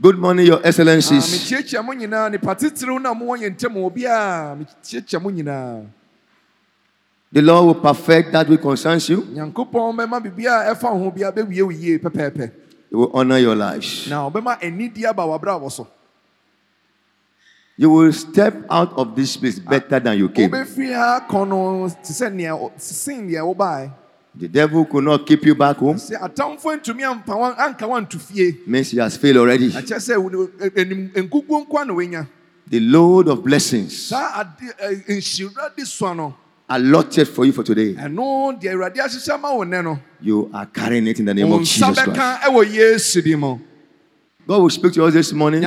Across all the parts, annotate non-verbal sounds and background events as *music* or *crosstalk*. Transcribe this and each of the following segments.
Good morning, Your Ah, Excellencies. mekyiakyia mo nyinaa nipa titiriw na mowɔ yɛn ntam obiaa mekyiakyia mo nyinaa The Lord will perfect that which concerns you. nyankopɔn bɛma biribiaa ɛfa wo ho biaa bɛwie wo yie pɛpɛɛpɛ He will honor your lives. na ɔbɛma anidi aba w'abrabɔ so You will step out of this place better than you came. Wobɛfiri ha kɔ no te sɛ nea sen deɛ wobae The devil could not keep you back home. sɛ atamfoɔ ntumi ampa wan- anka wanto fie Means he has failed already. akyerɛ sɛ wo- anim- nkukuo nkoa na woanya The load of blessings saa ade ɛ, nhyira de soa no allotted for you for today. ɛno deɛ awurade ahyehyɛ ma wo nnɛ no You are carrying it in the name of Jesus Christ. bɛka ɛwɔ yesu di God will speak to us this morning.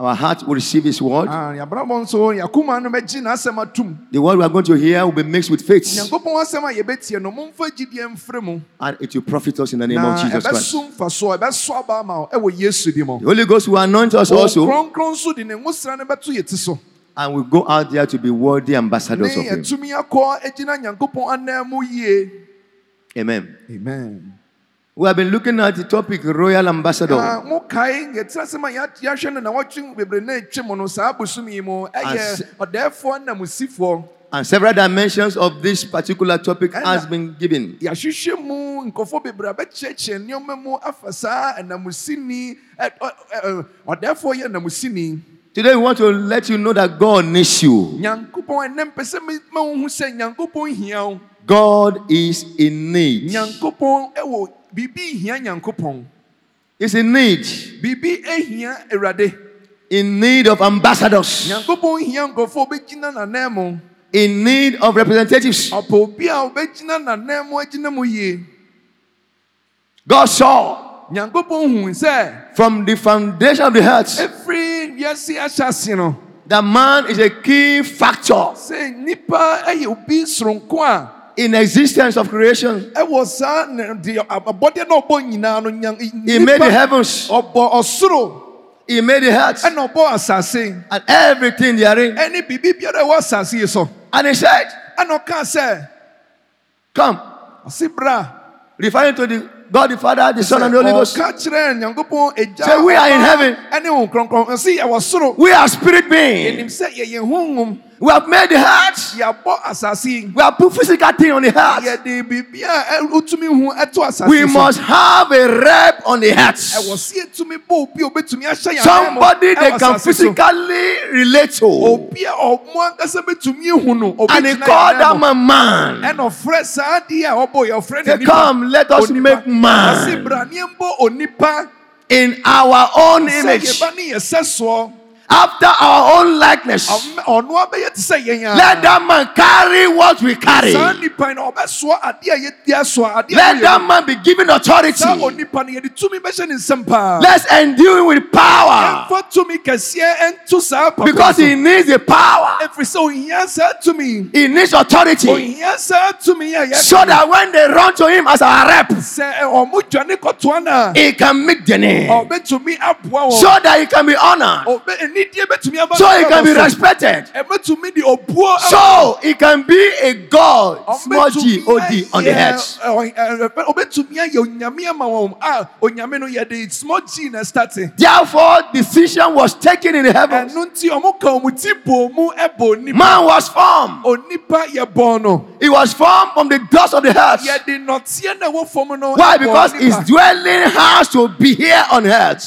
Our heart will receive His word. Ah, yɛabrabɔ nso yɛakoma no bɛgye n'asɛm atom The word we are going to hear will be mixed with faith, nyankopɔn asɛm a yɛbɛtie no momfa gyidie mfiri mu. And it will profit us in the name of Jesus Christ. ɛbɛso mfasoɔ ɛbɛso aba ama wo ɛwɔ yesu di The Holy Ghost will anoint us also, kronkron nso de ne ngosra no bɛto yɛ ti so. And we go out there to be worthy ambassadors of Him. yɛtumi akɔ agyina nyankopɔn anan mu yie. Amen. amen We have been looking at the topic Royal Ambassador. Ah, eh, na mokae yɛtena sɛm a yɛat- yɛahwɛ no eh, na wɔtwe bebree na ɛtwe mu no saa bosom yi mu As- ɛyɛ ɔdɛɛfoɔ namusifoɔ And several dimensions of this particular topic eh, has been given. yɛahwehwɛ mu nkɔfoɔ bebree a bɛkyerɛkyerɛ nneɛma mu afa saa namusini ɛ- ɔ- ɛ- ɛ- ɔdɛɛfoɔ yɛ namusini Today we want to let you know that God needs you. nyankopɔn ɛnɛ mpɛ sɛ me- ma wo hu sɛ nyankopɔn hia wo God is in need. Biribi hia nyankopɔn Is in need. biribi ahia awurade In need of ambassadors. nyankopɔn hia nkɔfoɔ bɛgyina n'anan mu In need of representatives. ɔpɛ obi a wobɛgyina n'anan mu agyina mu yie God saw nyankopɔn hu sɛ from the foundation of the earth ɛfiri wiase ahyɛ ase no that man is a key factor sɛ nnipa ɛyɛ obi soronko a in existence of creation. ɛwɔ saa ne- de abɔdeɛ na ɔbɔ nyinaa no nyan- He made the heavens. He made the earth ɛna ɔbɔ asase and everything therein. ɛne biribi biara a ɛwɔ asase yi so And he said, ɛna ɔkaa sɛ Come, referring to the God the Father, the Son, and the Holy Ghost. Say, "We are in heaven." ɛne wo kronkron ɔse yɛwɔ soro We are spirit beings. Yɛnim sɛ yɛyɛ honhom We have made the earth. yɛabɔ asase We have put physical thing on the earth. yɛde biribi a ɛ- wotumi hu ɛto asase We must have a rep on the ɛwɔ earth. sɛ bɔ obi a obɛtumi ahyɛ yɛn anan mu Somebody they can physically relate to. obi a ɔmo ankasa bɛtumi ehu no And he called them a man. ɛna ɔfrɛ saa adeɛ a ɔbɔ yɛ ɔfrɛ Say, come, let us make man. Ɔse bra ne yɛmbɔ onipa. In our own sɛ image, yɛba ne yɛ sɛsoɔ after our own likeness. Ɔm- ɔno abɛyɛ te sɛ yɛn a Let that man carry what we carry. saa nipa yi na ɔbɛsoa adeɛ a yɛdi asoa adeɛ a Let that man be given authority. saa onipa no yɛde tumi bɛhyɛ ne nsɛm paa Let's endue him with power ɛmfa tumi kɛseɛ ɛnto saa papa because he needs the power. ɛfiri sɛ ohia saa tumi He needs authority ohia saa tumi a so that when they run to him as a rep, sɛ ɛ, ɔmo dwane kɔtoa no a he can meet the name so that he can be honored, Ɔbɛ- anidie bɛtumi aba so it can be respected, ɛbɛtumi de obuo aba- so it can be a God, small g, O D on the head. Therefore, decision was taken in heaven. heavens. ɛno nti ɔmo ka ɔmo ti bɔ mu ɛbɔ onipa Man was formed. onipa yɛbɔ no He was formed from the dust of the earth. yɛde nɔteɛ na ɛwɔ fam no Why? Because his dwelling has to be here on earth.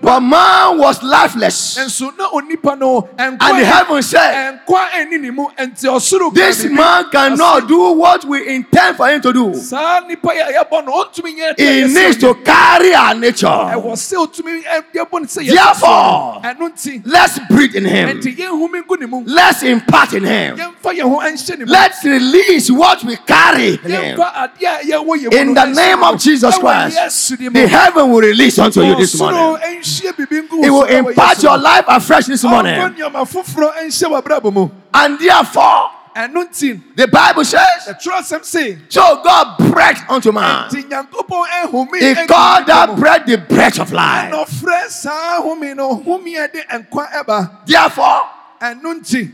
but man was lifeless. nso na onipa no And heaven said, ɛnkwa ɛni ne mu nti ɔsoro ka This man cannot do what we intend for him to do. saa nipa yɛ yɛbɔ no ɔntumi nyɛ He needs to carry our nature. ɛwɔ sɛ ɔtumi ɛ- eh, yɛbɔ no sɛ yɛsɛ Therefore, ɔnyɛ. ɛno nti Let's breathe in him. ɛnti yɛnhumi ngu ne mu Let's impart in him. yɛmfa yɛn ho ɛnhyɛ ne mu Let's release what we carry in him. yɛmfa adeɛ a yɛwɔ yɛn mu In the name of. Jesus Christ, the heaven will release unto you this morning. ɛnhyɛ biribi ngu It will impart your life afresh this morning. nneɛma foforɔ ɛnhyɛ w'abrabɔ mu And therefore, the Bible says, asɛm se so God breathed unto man. nti nyankopɔn ɛhome He called that mu. breath the breath of life. ɛna ɔfrɛ saa home no home a ɛde nkwa ɛba Therefore,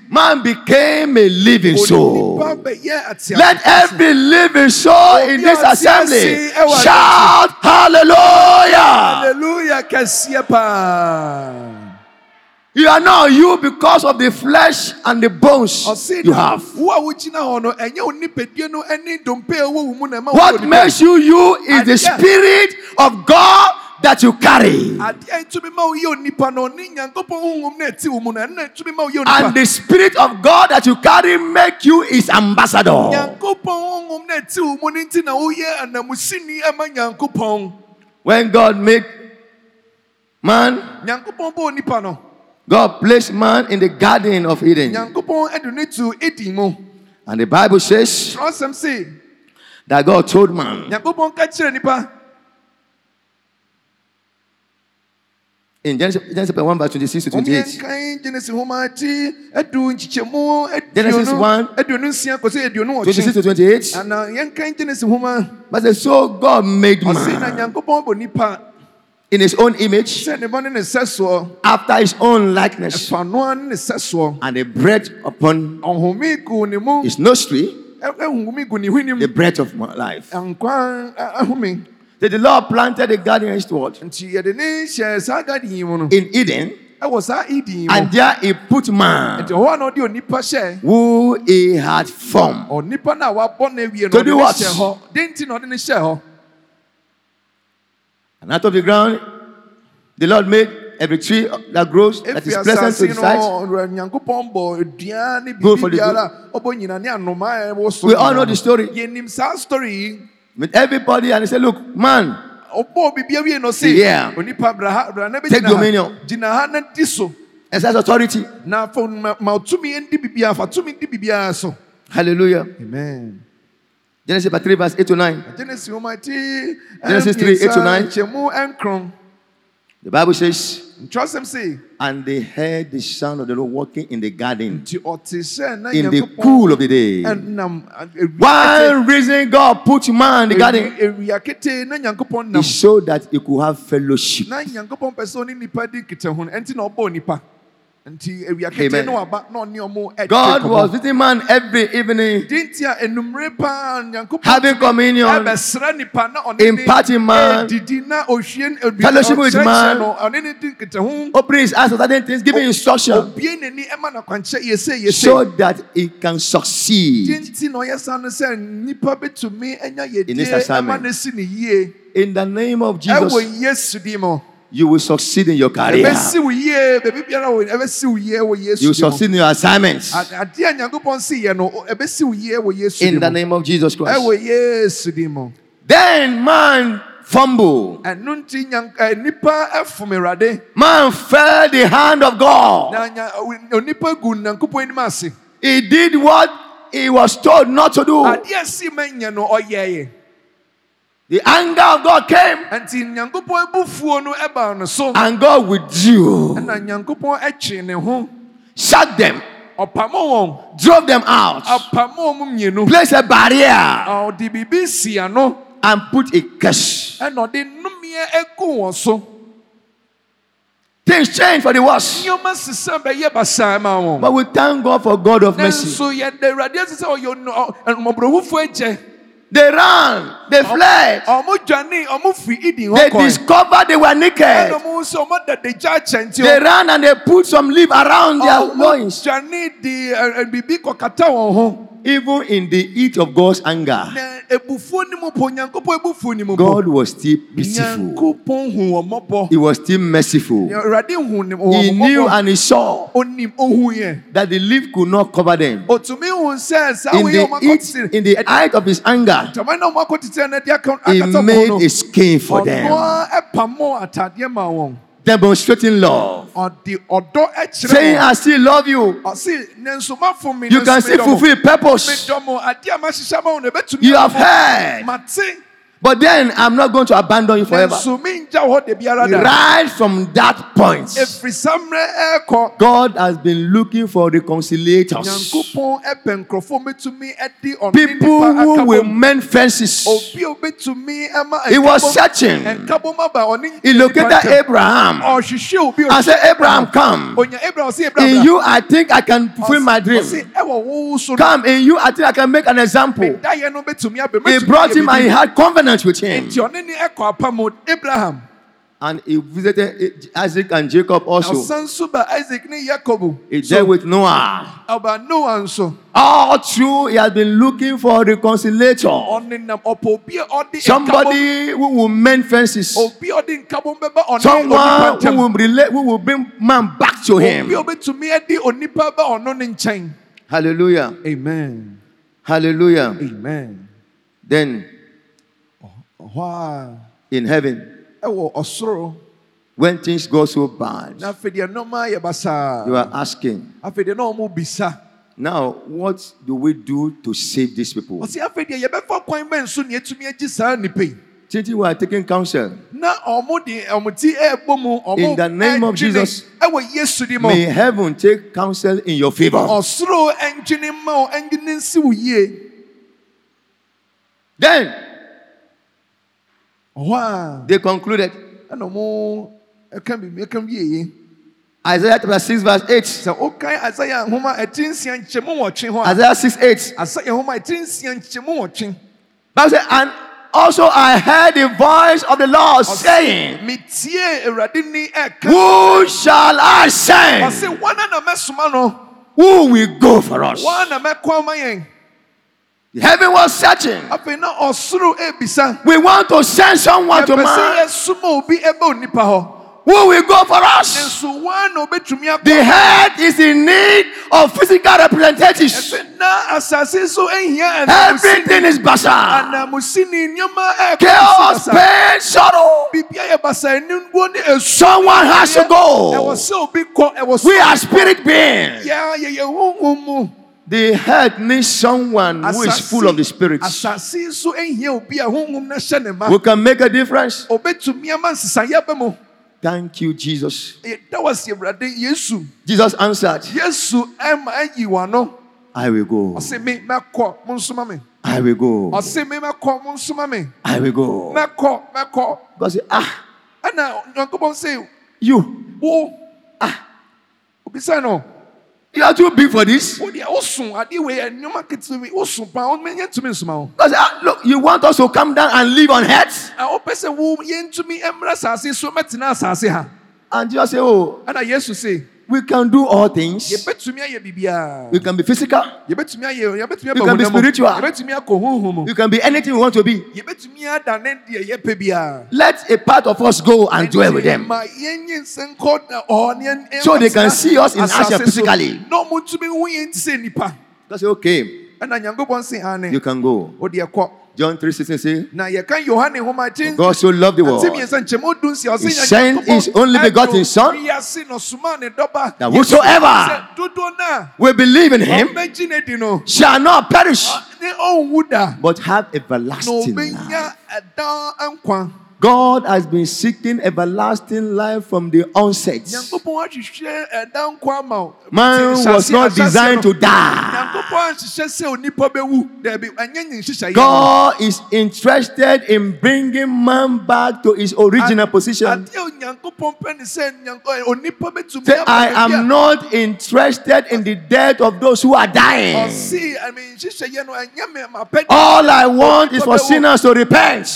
man became a living soul. onipa bɛyɛ atease Let every living soul in this assembly ɔte ase ɛwɔ shout hallelujah. hallelujah You are not you because of the flesh and the bones you have. wo a wogyina hɔ no ɛnyɛ wo nipadua no ne dompe a ɛwɔ wo mu na ɛma wo What makes you you is the spirit of God that you carry. adeɛ eh, ntumi ma wo yɛ onipa no ne nyankopɔn honhom no ɛte wo mu no ɛno na ɛtumi ma wo yɛ And the spirit of God that you carry make you his ambassador. nyankopɔn honhom no ɛte wo mu no nti na woyɛ anamusini ama nyankopɔn When God made man, nyankopɔn bɔ onipa no God placed man in the garden of Eden. nyankopɔn ɛde no to edi mu And the Bible says that God told man nyankopɔn ka kyerɛ nipa in Genesis, Genesis 1 verse 26 to 28. genesis homa ti adu nkyekyɛmu Genesis one, aduonu nsia kɔsɛ aduonu 26 wɔtwe to 28. ana yɛnkan genesis homa. But says, so God made man. nyankopɔn bɔ nipa in his own image, sɛ ne ba ne ne sɛ soɔ after his own likeness, ɛfa noa ne ne sɛ soɔ and the breath upon ɔhome gu ne mu. his nostril, ɛ- ɛhome gu ne hwenem the breath of my life. that the Lord planted the garden eastward. In Eden. And there he put man who he had formed. To do what? And out of the ground, the Lord made every tree that grows that is pleasant to the sight. Good for the good. We all know the story with everybody and he said, Look, man. Yeah. Take dominion. Exercise authority. Hallelujah. Amen. Genesis 3, verse 8 to 9. Genesis 3, 8 to 9. The Bible says, ntwasɛm se And they heard the sound of the Lord walking in the garden nti ɔte hyɛ na in the cool of the day. One reason God put man in the garden ewia kete na is so that he could have fellowship. Na nyankopɔn pɛ sɛ ɔne nipa di nkitaho no ɛnti na ɔbɔɔ nipa nti ewia kete Amen. no waba na ɔne ɔmo ɛgye God was visiting man every evening, Di nti a enumere paa nyankopɔn having communion, ɛbɛsrɛ nipa na ɔne imparting man, didi na ohwie obi fellowship with man, no ɔne ne di nkitaho opening his eyes to certain things, giving instruction obie n'ani ɛma na kwankyɛ yɛsɛ yɛsɛ so that he can succeed nti na ɔyɛ saa no sɛ nipa betumi anya In this assignment. ɛma ne si ne yie in the name of Jesus. Yesu di mu You will succeed in your career. ɛbɛsi wo yie beebi biara wɔ ɛbɛsi wo yie wɔ yesu You will succeed in your assignments A- adeɛ a nyankopɔn si yɛ no ɛbɛsi wo yie wɔ yesu di in the name of Jesus Christ. ɛwɔ yesu di mu Then man fumbled. ɛno nti nyank ɛ nipa ɛfom awurade Man felt the hand of God. na nya onipa gu nyankopɔn anim ase He did what he was told not to do. adeɛ si ma nyɛ no ɔyɛɛ The anger of God came. Nti nyankopɔn abufuo no ɛbaa no so. And God withdrew, nyankopɔn ɛtwe shut them, drove them out, ɔpamo wɔn mmienu. Placed a barrier, ɔde biribi si and put a curse. ɛna ɔde nnumiɛ egu wɔn so. Things changed for the worse. nneɛma sisa bɛyɛ basaa ma wɔn. But we thank God for God of mercy. Nanso yɛda awurade ase sɛ ɔyɛ ɔno- ɔ- mmɔborɔhufo agye They ran, they fled, ɔmo dwane ɔmo fi eden they discovered they were naked. ɔmo nso ɔmo da dagya akyɛ nti They ran and they put some leaf around their loins. dwane de ɛ, ɛ, biribi kɔkata wɔn ho Even in the heat of God's anger, na ebufuo ni mu po nyankopɔn ebufuo ni mu po God was still pitiful. nyankopɔn hu wɔn mmɔbɔ He was still merciful. awurade hu ne He knew and he saw onim ohu yɛ that the leaf could not cover them. otumi hu sɛ saa In the heat, in the height of his anger, tɔmɔ na ɔmo akɔtete na he made a skin for them, ɔnoa ɛpamɔ atadeɛ ma wɔn demonstrating love, ɔde ɔdɔ ɛkyerɛ saying, "I still love you." ɔsi ne nso ma fún mi You can still mi dɔn mo fulfill purpose. dɔn mo adeɛ a ma hyehyɛ ma wɔn na ebetumi You have heard But then I'm not going to abandon you forever. nanso mengya wo hɔ da biara da Right from that point, ɛfiri saa mmerɛ ɛrekɔ God has been looking for reconciliators. nyankopɔn ɛpɛ nkurɔfoɔ mɛtumi ɛde ɔne People who will mend fences. obi a obɛtumi ɛma He was searching. nkabom aba ɔne He located. Abraham. I said, Abraham, come. onya abraham ɔsɛ abraham In you, I think I can fulfill my dream. ɔsɛ ɛwɔ wo so no Come, in you, I think I can make an example. daeɛ no bɛtumi abɛ He brought him and he had covenant with him. nti ɔne ne ɛkɔ apa mu abraham And he visited Isaac and Jacob also. ɔsan so ba isaac ne yakob He dealt with Noah. ɔba noah nso All through, he has been looking for a reconciliator. ɔne nam ɔpɛ obi a ɔde nkabom Somebody who will mend fences. obi a ɔde nkabom bɛba ɔne Someone who will relate, who will bring man back to him. obɛtumi ade onipa ba ɔno ne nkyɛn Hallelujah. amen Hallelujah. amen Then in heaven, when things go so bad, na afei deɛ nneɛma yɛ basaa you are asking, afei deɛ na ɔmo bisa. now what do we do to save these people? ɔsi afei deɛ yɛbɛfa kwan bɛn so na yɛtumi agye saa nipa yi. Since we are taking counsel, na ɔmo de ɔmo ti ɛɛbɔ mu ɔmo In the name of Jesus, ɛwɔ yesu di mu. may heaven take counsel in your favor. ɔsoro ɛndwene ma o ɛndwene nsi wo yie Then a they concluded, ɛna ɔmo ɛka bi ɛka bi yie Isaiah chapter 6, verse 8. sɛ ɔkan asaya nhoma ɛti nsia nkyɛmu wɔtwe hɔ a Isaiah 6, 8. asaya nhoma ɛti nsia nkyɛmu wɔtwe Bible said, and also I heard the voice of the Lord saying, metie awurade ni ɛka Who shall I send? ɔsi wɔn a na mɛsoma no Who will go for us? wɔn a na mɛkɔ ama yɛn Heaven was searching. afei na ɔsoro ebisa We want to send someone to man. yɛsoma obi ɛbɛ onipa hɔ Who will go for us? nso wɔn na obetumi The head is in need of physical representatives. ɛfɛ na asase so ehia Everything is basa. anamusini nneɛma ɛkɔ Chaos, pain, sorrow. biribi ayɛ basa enimbuo ne esu Someone has to go. sɛ obi kɔ ɛwɔ We are spirit beings. The head needs someone who is full of the spirit. asase so ehia obi a huhum na hyɛ ne ma Who can make a difference. obetumi ama nsesayɛ bɛ mu Thank you, Jesus. yɛda wasi awurade yesu Jesus answered, yesu ɛma ayi wɔn ano I will go. ɔsi mi mɛkɔ mo nsoma mi I will go. ɔsi mi mɛkɔ mo nsoma I will go. God said, Ah, ɛna nyankopɔn sɛ you, ah you are too big for this. wo deɛ woso adeɛ wei yɛ nneɛma ketewa bi woso paa wo mɛnyɛ ntumi nsoma wo God said, ah, Look, you want us to come down and live on earth? a wopɛ sɛ wo yɛntumi mmra asase so mɛtena asase ha. And Jesus said, Oh, ɛna yesu se we can do all things. yɛbɛtumi ayɛ biribiaa We can be physical. yɛbɛtumi ayɛ yɛbɛtumi You can be spiritual. yɛbɛtumi akɔ honhom mu You can be anything we want to be. yɛbɛtumi adane deɛ yɛpɛ biara Let a part of us go and dwell with them. ma yɛnye nsɛnkɔ na ɔhɔ ne yɛn- yɛn So they can see us in action physically. na ɔmotumi hu yɛn ti sɛ nnipa God Okay, ɛna nyankopɔn se ane you can go. John 3 16 say, na yɛka yohane nhoma kyɛn God so loved the world. Ate miɛnsa nkyɛmu du nsia ɔse He sent his only begotten Son, wiase na ɔsomaa ne dɔba. That whosoever sɛ no a we believe in him no di no. shall not perish ne ɔnwu da. but have na everlasting life. ɔbɛnya ɛda nkwa God has been seeking everlasting life from the onset. nyankopɔn ahwehwɛ ɛda nkwa ama wo Man was not designed to die. nyankopɔn anhyehyɛ sɛ onipa bɛwu daabi ɛnyɛ ne nhyehyɛeɛ God is interested in bringing man back to his original position. adeɛ a onyankopɔn pɛ ne sɛ nyank- ɛ, onipa bɛtumi Say, I am not interested in the death of those who are dying. ɔse ɛme nhyehyɛeɛ no ɛnyɛ me mapɛ All I want is for sinners to repent,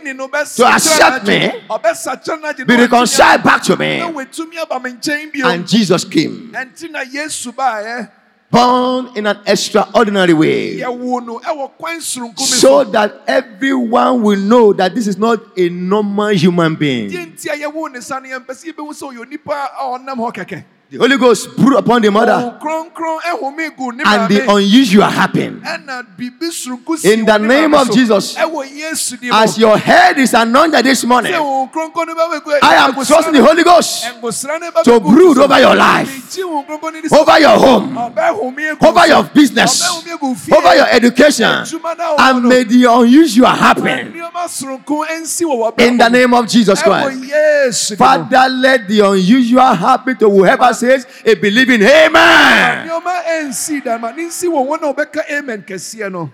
deɛ mepɛ ne sɛ odiboyɛni no To accept me, ɔbɛsakyɛ no agye be reconciled back to me. na watumi aba me nkyɛn bio And Jesus came, ɛnti na yesu baeɛ born in an extraordinary way, yɛwo no ɛwɔ kwan soronko bi so that everyone will know that this is not a normal human being. Deɛ nti a yɛwo ne sa no yɛmpɛ sɛ yɛbɛhu sɛ ɔyɛ onipa a ɔnam hɔ kɛkɛ The Holy Ghost brooded upon the mother, ɛhome gu ne and the unusual happened. ɛna biribi soronko si In the name of. Jesus, ɛwɔ yesu di As your head is anointed this morning, sɛ honhom kronkron no bɛbɛ gu I am trusting the Holy Ghost ɛngosra no bɛbɛ to brood over your life, Megye honhom kronkron no di sɛ over your home, over your business, Ɔbɛhome egu fie. over your education, Adwuma na wɔwɔ and may the unusual happen nneɛma soronko nsi wɔ w'abrabɔ in the name of Jesus Christ. Father, let the unusual happen to whoever says a believing Amen. nneɛma nsi dama ne nsi wɔ wɔn a wɔbɛka amen kɛseɛ no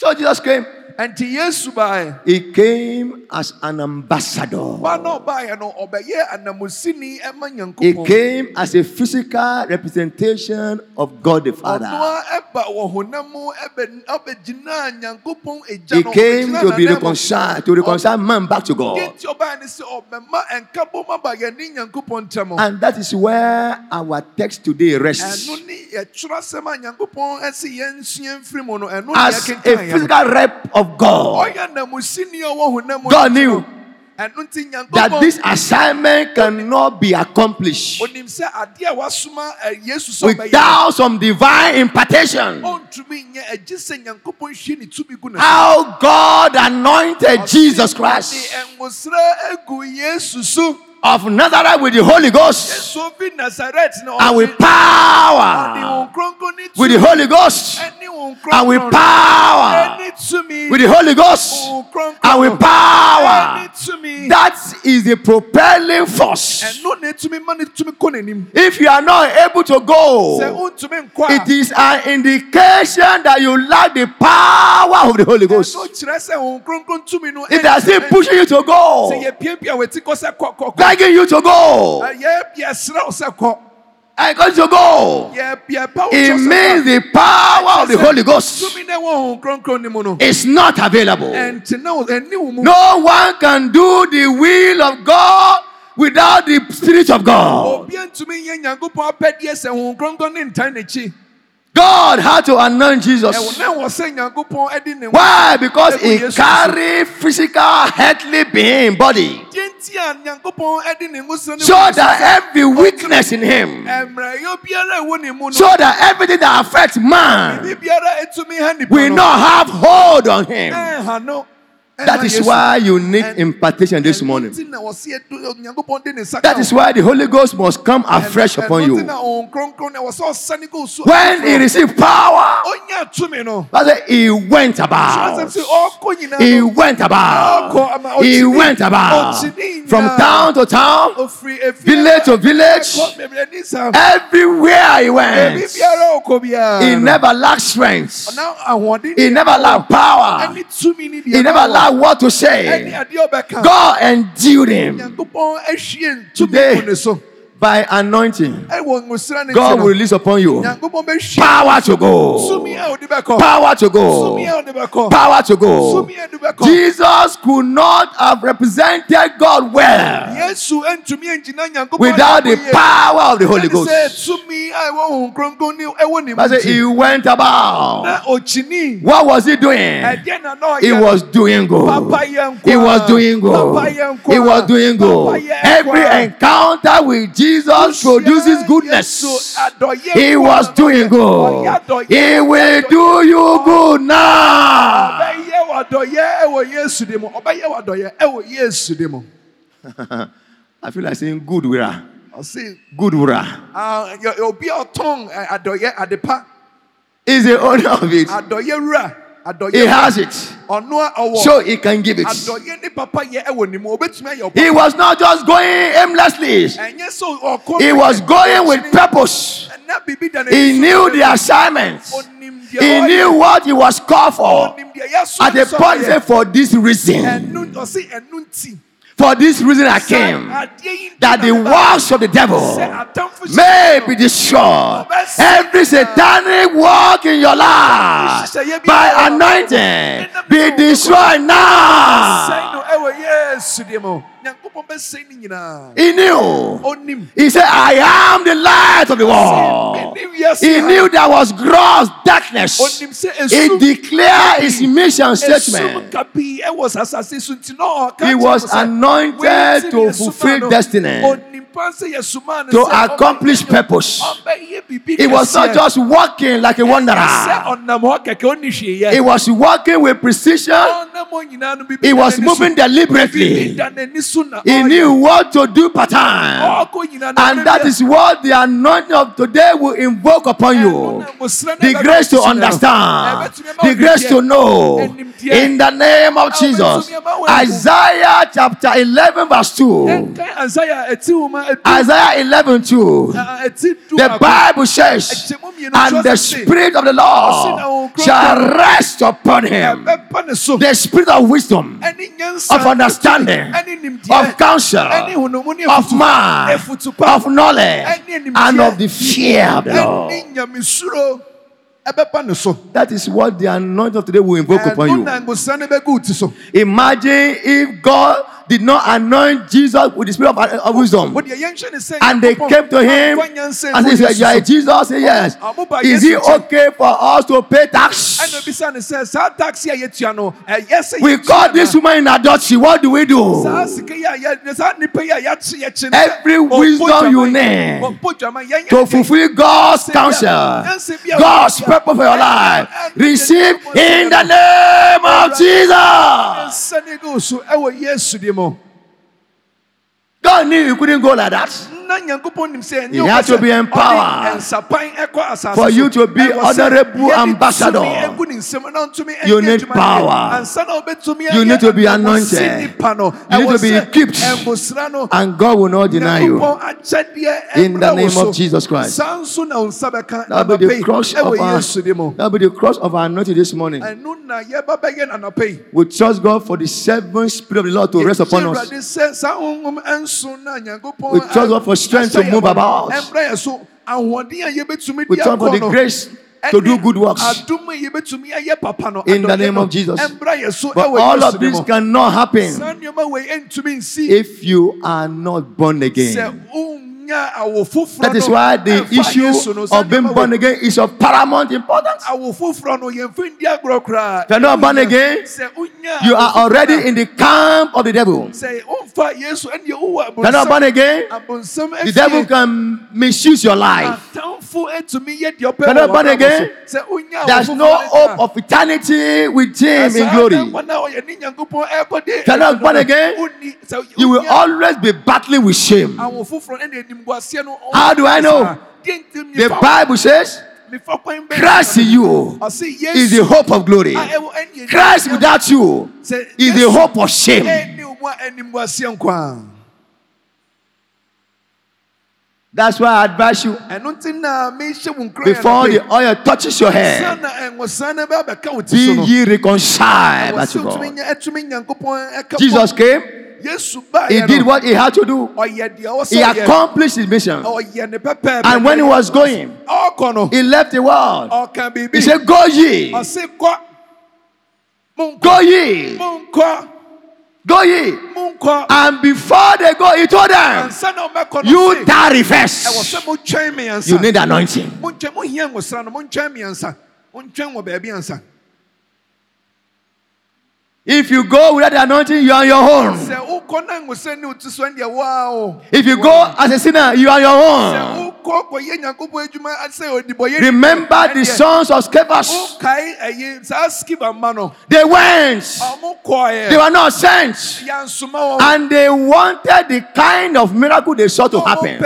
So Jesus came. Nti yesu baeɛ He came as an ambassador. wa na ɔbaeɛ no ɔbɛyɛ anamosini ɛma He came as a physical representation of God the Father. ɔnoa ɛba wɔ honam mu ɛbɛ ɔbɛgyina nyankopɔn egya He came to be reconciled, to reconcile man back to God. Deɛ nti ɔbaeɛ ne sɛ ɔbɛma nkabom aba yɛne nyankopɔn ntam And that is where our text today rests. ɛno ne yɛtwerɛ asɛm a nyankopɔn ɛse yɛnsua mfiri mu no ɛno ne As a yɛkenkan yɛ no physical rep of God, ɔyɛ namusini a ɔwɔ honam mu God knew no, ɛno nti that this assignment cannot be accomplished onim sɛ adeɛ a wasoma ɛ, yesu sɛ ɔbɛyɛ without some divine impartation. ɔntumi nyɛ agye sɛ nyankopɔn hwie ne tumi gu ne so. How God anointed Jesus Christ ɛngosra egu yesu so of Nazareth with the Holy Ghost. Yesu fi nasaret na and with power, wɔn kronkron ne with the Holy Ghost. And with power, with the Holy Ghost. And with power. That is the propelling force. ɛno na etumi ma ne tumi kɔ n'anim If you are not able to go, ɔntumi nkɔ a it is an indication that you lack the power of the Holy Ghost. ɛno kyerɛ sɛ wɔn kronkron tumi no It ɛn- pushing you to go, begging you to go, yɛ yɛsrɛ wo sɛ kɔ and going to go. yɛ yɛpa wo It means the power of the Holy Ghost tumi na ɛwɔ wɔn kronkron ne mu no is not available. ɛnti na wo- ɛni wo mu No one can do the will of God without the Spirit of God. Obi ntumi nyɛ nyankopɔn apɛdeɛ sɛ wɔn kronkron ne ntan n'akyi God had to anoint Jesus. na wɔ sɛ nyankopɔn ɛde ne ho Why? Because he carried physical earthly being body. deɛ nti a nyankopɔn ɛde ne ho sɛ ne So that every weakness in him, ɛmmerɛyɛ biara a ɛwɔ ne mu no so that everything that affects man biribi biara etumi ha nipa will not have hold on him. That is why you need impartation this morning. Ɛno nti na wɔse ɛdo- Onyankopɔn de ne nsa That is why the Holy Ghost must come afresh upon you. na Honhom Kronkron na wɔsɛ ɔsane gu wo so. When he received power, Ɔnya tumi no. that's he went about. sɛ ɔkɔ nyinaa He went about. He went about from town to town, village to village, ɛkɔ bebree ni saa. everywhere he went. biara ɔkɔ biara He never lacked strength. He never lacked power. Ɛne tumi ni deɛ He never ɛwɔ. What to say. God endued him Nyankopɔn ahwie ntumi Today, gu ne so. By anointing. Ɛwɔ nwosira ne God will release upon you power to go. a ɔde bɛkɔ. Power to go. Sumi a ɔde bɛkɔ. Power to go. Sumi a ɔde bɛkɔ. Jesus could not have represented God well Yesu ntumi ngyina Nyankopɔn without the power of the Holy Ghost. sɛ tumi a ɛwɔ Honhom Kronkron ne ɛwɔ ne mu I nti, he went about. What was he doing? Ɛdeɛ na na ɔyɛ He was doing good. Papa yɛ nkwa. He was doing good. He was doing good. Every encounter with Jesus produces goodness. He was doing good. He will do you good now. Ɔbɛyɛ w'adɔyɛ ɛwɔ Yesu de mu. Ɔbɛyɛ w'adɔyɛ ɛwɔ Yesu de mu. *laughs* I feel like saying good wura. Good wura. ah, yɛ- obi a ɔtɔn ɛ, adɔyɛ adepa He's the owner of it. Adɔyɛ wura adɔyɛ He has it. ɔno a ɔwɔ So he can give it. adɔyɛ ne papa yɛ ɛwɔ ne mu obetumi ayɛ ɔpapa He was not just going aimlessly. ɛnyɛ so ɔkɔ He was going with purpose. ɛna bibi da He knew the assignment. He knew what he was called for. At the point. For this reason, ɛnu ɔsi ɛnu nti for this reason I came, adeɛ yi nti that the works of the devil Sɛ atamfo hyɛ may be destroyed. Every satanic work in your life by anointing be destroyed now. No ɛwɔ yesu deɛ mu nyankopɔn bɛsɛn ne nyinaa He knew. He said, I am the light of the world. He knew there was gross darkness. He declared his mission statement. kabii ɛwɔ sasase so nti na ɔka He was anointed to fulfill destiny. to accomplish purpose. It was not just walking like a wanderer. It was walking with precision. It was moving deliberately. He knew what to do per time. And that is what the anointing of today will invoke upon you. The grace to understand. The grace to know. In the name of Jesus. Isaiah chapter 11 verse 2. Isaiah 11 2. The Bible says, and the Spirit of the Lord shall rest upon him. The Spirit of wisdom, of understanding, of counsel, of mind, of knowledge, and of the fear of the Lord. That is what the anointing of today will invoke upon you. Imagine if God did not anoint Jesus with the spirit of, of wisdom. And they came to him and he said, You are Jesus? Say, yes. Is it okay for us to pay tax? We caught this woman in adultery. What do we do? Every wisdom you need to fulfill God's counsel, God's purpose for your life, receive in the name of Jesus. God knew you couldn't go like that. You have to be empowered for you to be honorable ambassador. You need power. You need to be anointed. You need to be equipped. And God will not deny you. In the name of Jesus Christ. That will be the cross of our, that will be the cross of our anointing this morning. We trust God for the seven spirit of the Lord to rest upon us. We trust God for strength to move about. We trust for the grace to do good works in the name of Jesus. But all of this cannot happen if you are not born again. That is why the issue of being born again is of paramount importance. If you're not born again, you are already in the camp of the devil. If you're not born again, the devil can misuse your life. If you're not born again, there's no hope of eternity with him in glory. If you're not born again, you will always be battling with shame. How do I know? The Bible says, Christ in you is the hope of glory. Christ without you is the hope of shame. That's why I advise you before the oil touches your head, be ye reconciled. Jesus came. He did what he had to do. He accomplished his mission. And when he was going, he left the world. He said, Go ye. Go ye. Go ye. And before they go, he told them, You tarry first. You need anointing. If you go without the anointing, you are your own. If you go as a sinner, you are your own. Remember the sons of Sceva. They went. They were not sent. And they wanted the kind of miracle they saw to happen.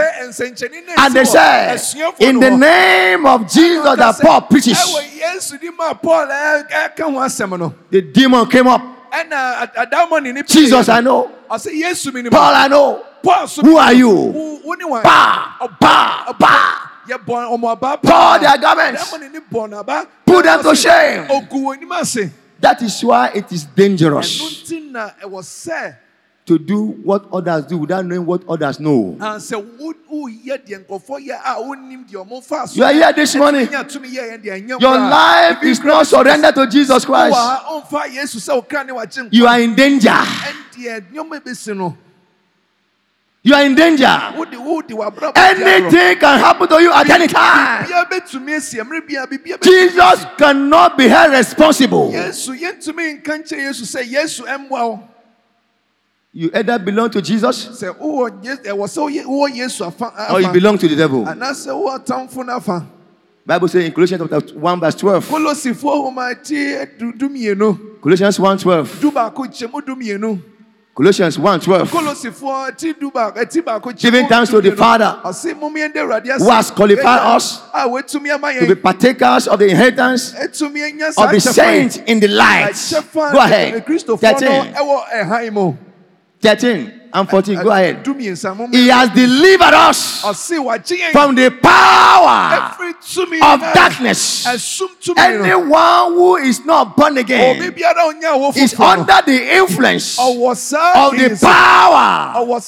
And they said, In the name of Jesus that Paul preaches, the demon came up. Jesus, I know. Paul, I know. Who are you? Bah, bah, bah. Pour their garments. Put them to shame. That is why it is dangerous to do what others do without knowing what others know. You are here this morning. Your life is not surrendered to Jesus Christ. You are in danger. You are in danger. Anything can happen to you at any time. Jesus cannot be held responsible. You either belong to Jesus sɛ wowɔ Yes- ɛwɔ sɛ woyɛ- wowɔ yesu afa or you belong to the devil. anaasɛ wowɔ atamfo no afa Bible says in Colossians chapter 1 verse 12. kolosifoɔ homa ti du- dumienu Colossians 1 12. du baako kyɛmu dumienu Colossians 1 12. kolosifoɔ ti du baako ti baako kyɛmu Giving thanks to the. Father ɔse momeɛ de awurade ase who has qualified us a watumi ama to be partakers of the inheritance saa of the saints in the light. Go ahead. 13. Ɛwɔ ɛhan mu 13 and 14. Go ahead. He has delivered us ɔse wagye yɛn from the power of darkness. Anyone who is not born again wo is under the influence of the power of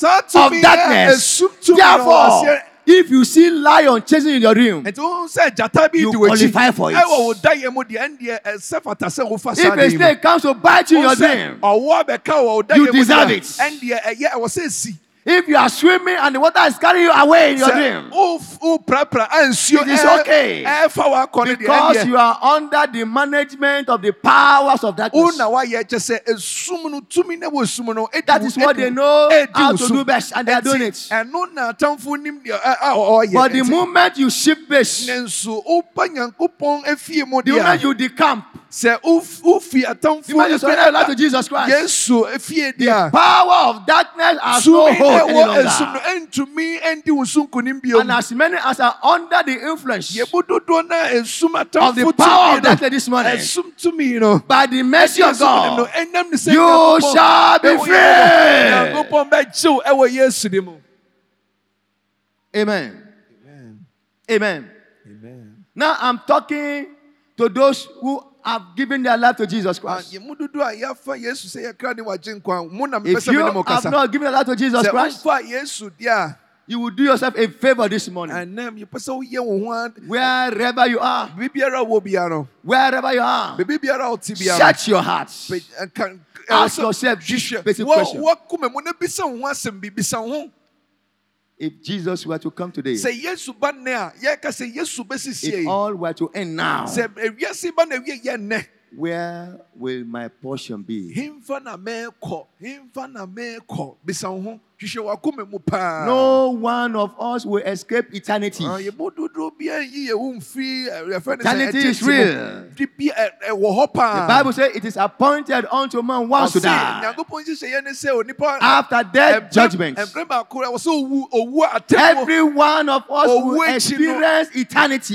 darkness. ɛsum tumi no Therefore, if you see lion chasing in your dream, nti wohu sɛ gyata bi You di w'akyi qualify for it. ɛwɔ wo dayɛ mu deɛ ɛndeɛ ɛsɛ fata sɛ wofa if saa a deɛ mu snake comes to bite you in your Wohu sɛ dream, ɔwɔ bɛka wɔ wo You dayɛ mu deserve deɛ it. ɛndeɛ ɛyɛ ɛwɔ sɛ si if you are swimming and the water is carrying you away in your dream, wo wo prapra a nsuo It is ɛ- okay. Eh, eh, w'akɔ no because you are under the management of the powers of darkness. na woayɛ kyɛ sɛ esum no tumi na wɔ sum no ɛdi That wo- what they know how to do best, and they are doing it. ɛno na atamfo nim deɛ ɛ- a ɔyɛ But the moment you shift base, nanso woba nyankopɔn afie mu the moment you decamp, sɛ wof- wofi the atamfo moment you surrender your life to Jesus Christ, yesu efie the power of darkness has no hold any ɛwɔ esum no longer. ɛntumi ɛndi wo so nkonim bio And as many as are under the influence yɛbu na esum of the power of darkness this morning, esum tumi no by the mercy of God, ɛnam ne sɛ you shall be free. Yɛwɔ- nyankopɔn bɛgyew ɛwɔ yesu de mu Amen. Amen. Now I'm talking to those who have given their life to Jesus Ah, Christ. yɛmu dodoɔ a yɛafa yesu sɛ yɛkra ne wagye nkwa mo na mepɛ If you have not given your life to Jesus Christ, womfa yesu deɛ you will do yourself a favor this morning. ɛnam yɛpɛ sɛ woyɛ wo ho a Wherever you are, biribiara a wɔ biara no wherever you are, biribi biara a wote biara search your heart. Ask yourself this basic question. If Jesus were to come today, sɛ yesu ba nnɛ a yɛka sɛ yesu bɛsisie if all were to end now, sɛ ewiase ba na wie yɛ nnɛ where will my portion be? hemfa na mɛɛkɔ hemfa na mɛɛkɔ bisa wo ho hwehwɛ wakoma mu paa No one of us will escape eternity. Ah, yɛbɔ dodoɔ biara yi yɛ eh, eh, eh, wo mfiri ɛ, yɛfrɛ no sɛ Eternity is real. Di bi ɛ- ɛwɔ hɔ The Bible says it is appointed unto man once to die. nyankopɔn nhyehyɛeɛ ne sɛ onipa After death, judgment. ɛbrɛ baako ɛwɔ sɛ owu owu a atemmuo Every one of us will experience eternity.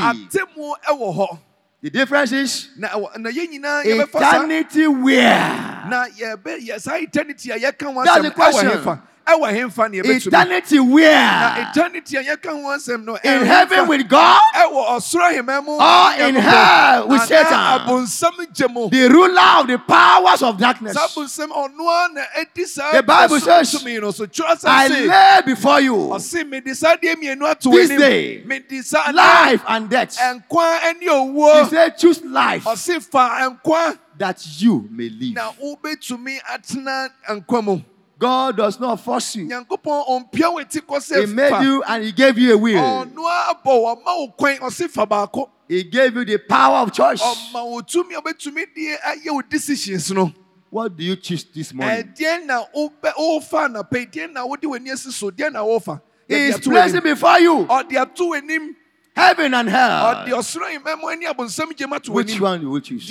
The difference is na ɛwɔ na yɛn nyinaa yɛbɛfa saa eternity where? na yɛbɛ yɛ saa eternity a yɛka ho That's the question. Hemfa ɛwɔ hemfa ne yɛbɛtumi Eternity where? eternity a yɛka ho asɛm no In heaven with God, ɛwɔ ɔsoro ahemma mu Or in hell with Satan. abonsam gye mu the ruler of the powers of darkness. saa abonsam na ɛdi saa The Bible says, tumi no so twerɛ sɛ I lay before you ɔse mede saa deɛ mmienu ato This day, life and death. He said, choose life ɔse fa nkwa that you may live. Na wobɛtumi atena nkwa mu God does not force you. nyankopɔn ɔmpia wo ti kɔ He made you and He gave you a will. ɔnoa abɔ wo ɔma wo kwan ɔse fa baako He gave you the power of choice. ɔma wo tumi a wobɛtumi de ayɛ wo decisions no What do you choose this morning? ɛdeɛn na wobɛ- wofa anapa yi deɛn na wode w'ani asi so deɛn na wofa He is placing before you ɔde ato w'anim heaven and hell. ɔsoro ahemma mu ani abonsam gyem ato Which one you will choose?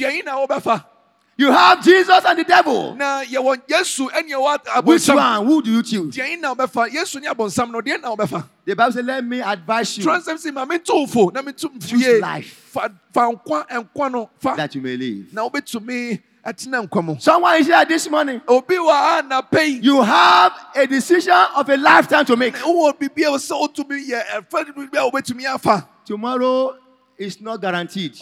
You have Jesus and the devil. na yɛwɔ yesu ɛne yɛwɔ Which one? Who do you choose? deɛ na yesu ne abonsam no deɛn na wobɛfa The Bible says, Let me advise you transɛm sɛ ma mento wo fo na mento Choose life. fa fa nkwa nkwa no fa that you may live. na wobɛtumi atena nkwa mu Someone is here this morning. ha ah, You have a decision of a lifetime to make. wowɔ biribi a wɔ sɛ wotumi yɛ ɛfa no biribi a wobɛtumi afa Tomorrow is not guaranteed.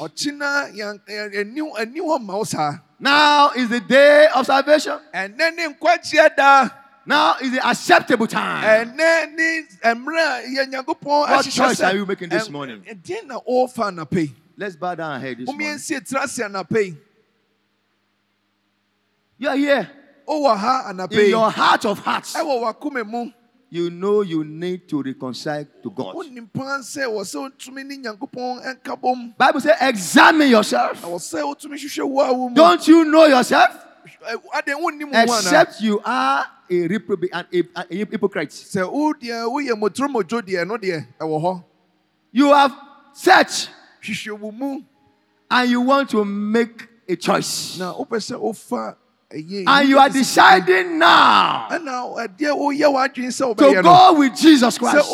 Ɔkyena yɛn- yɛn- ɛni ɛni hɔ ma wo saa Now is the day of salvation. nkwagyeɛ daa Now is the acceptable time. ɛnɛ ne mmerɛ a yɛ What choice are you making this morning? ɛdeɛn na wɔrefa anapa yi Let's bow down our head this morning. momiɛnsie tena ase anapa yi You are here. wowɔ ha anapa In your heart of hearts, ɛwɔ wakoma mu you know you need to reconcile to God. wonim paa sɛ wɔ sɛ wotumi ne nyankopɔn ɛnka bom Bible says, examine yourself. na wɔ sɛ wotumi hwehwɛ wo a wo mu Don't you know yourself? Ɛ- eh, adeɛ wonnim wo ho anaa Except you are a reprobate and a, a hypocrite. sɛ wo deɛ woyɛ motoromodwo deɛ no deɛ ɛwɔ hɔ You have searched hwehwɛ wo mu and you want to make a choice. Na wopɛ sɛ wofa ɛyɛ And you are deciding now ɛna ɛdeɛ woyɛ w'adwene sɛ to go with Jesus Christ.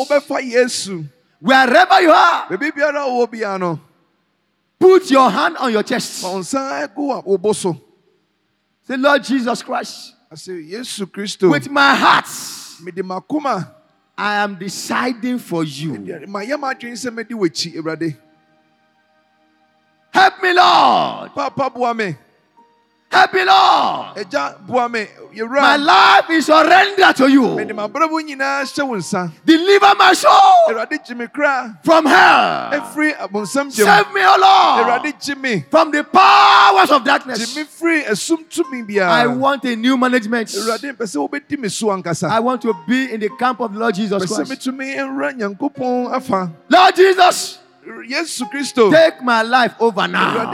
Wherever you are, baabi biara a wowɔ put your hand on your chest. fa wo nsa gu a wo bo so Say, Lord Jesus Christ, asɛ yesu kristo with my heart, I am deciding for you. mayɛ m'adwene sɛ mɛdi w'akyi awurade Help me, Lord. Papa boa me Help me, Lord. agya boa me My life is surrendered to you. mabrɛ mu nyinaa hyɛ wo nsa Deliver my soul awurade gye me kra from hell. ɛfiri abonsam gye mu Save me, O Lord, awurade gye me from the powers of darkness. me firi asum tumi I want a new management. awurade mpɛ sɛ wobɛdi me so ankasa I want to be in the camp of the Lord Jesus Christ. metumi nwura nyankopɔn afa Lord Jesus, take my life over now.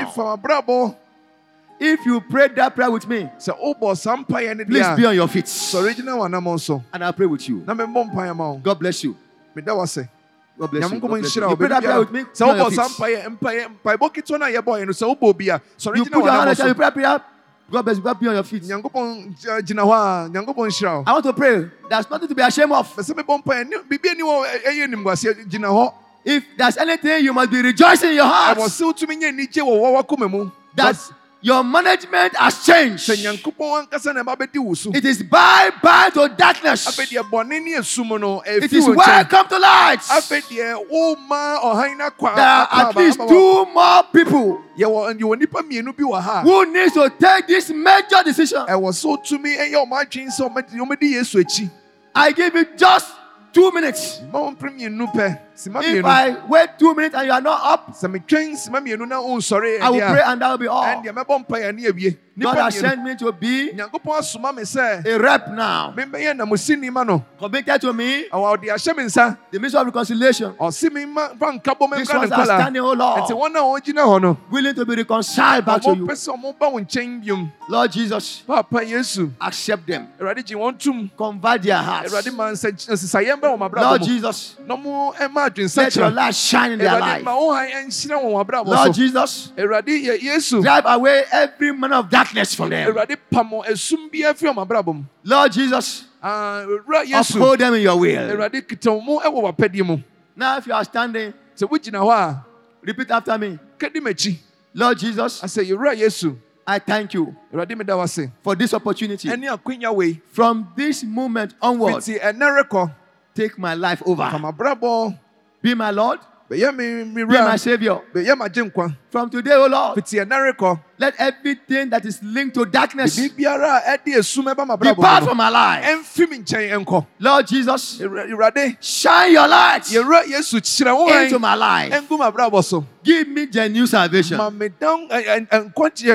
If you prayed that prayer with me, sɛ wobɔ saa mpaeɛ no please be on your feet. a sɔre gyina w'anammɔ so And I'll pray with you. na memmɔ mpaeɛ ma wo God bless you. meda wo ase God bless you. God bless you. You pray that prayer with me. sɛ on your wobɔ saa feet. mpaeɛ mpaeɛ mpaebɔ ketewa no a yɛbɔeɛ no sɛ wobɔ bi a sɔre You gyina put your hand w'anammɔ and so you pray that prayer. God bless you. God be on your feet. nyankopɔn gy- gyina hɔ a nyankopɔn nhyira wo I want to pray. There's nothing to be ashamed of. pɛ sɛ mebɔ mpaeɛ ne- biribi ani wɔ ɛ- ɛyɛ nimguaseɛ gyina hɔ If there's anything, you must be rejoicing in your heart ɛwɔ sɛ wotumi nyɛ anigye wɔ wɔ wakoma mu that your management has changed. sɛ nyankopɔn ankasa na ɛba bɛdi wo so It is bye bye to darkness. afei deɛ bɔne ne asum no It is welcome to light. afei deɛ woma ɔhan no akɔ There are at least two more people yɛwɔ yɛwɔ nnipa mmienu bi wɔ ha a who needs to take this major decision. ɛwɔ sɛ wotumi ɛyɛ ɔmo adwene sɛ ɔmɛdi ɔmɛdi I give you just two minutes. Ma wo mpere mmienu pɛ sima If I wait two minutes and you are not up, sɛ metwɛn sima mmienu na wonsɔre I will pray and that will be all. ɛndeɛ mɛbɔ mpaeɛ ne awie God has sent me to be nyankopɔn asoma me sɛ a rep now, membɛyɛ namosini ma no. Committed to me, ɔwɔ ɔde ahyɛ me nsa. The ministry of reconciliation. ɔse me ma fa nkabɔ me These ones are standing, oh Lord, wɔn a wɔgyina hɔ no willing to be reconciled back to you. pɛ sɛ ɔmo ba wo nkyɛn biom. Lord Jesus, accept them, awurade gye wɔn tom convert their hearts. awurade ma nsɛ- nsesaeɛ mbɛ wɔ Lord Jesus, na ɔmo ɛma let your light shine in their life. wo han ɛnhyira wɔ mabrabɔ Lord Jesus, awurade yɛ yesu drive away every man of darkness from them. awurade pam esum bi afiri wɔ mabrabɔ mu Lord Jesus, Ah, uphold them in your will. awurade kita wo mu ɛwɔ w'apɛdeɛ mu Now, if you are standing, sɛ wogyina hɔ a repeat after me. Lord Jesus, asɛ yɛwura yesu I thank you awurade meda wo ase for this opportunity. ɛne akwanya wei From this moment onward, fiti take my life over. Be my Lord, bɛyɛ me me be my wura Savior. Bɛyɛ m'agye nkwa From today, O Lord, ɛnɛ rekɔ let everything that is linked to darkness biribiara a ɛde esum ɛba mabrabɔ depart from my life. ɛmfi me nkyɛn ɛnkɔ Lord Jesus, shine your light yɛwura yesu kyerɛ wo into my life. ɛngu mabrabɔ so Give me genuine salvation.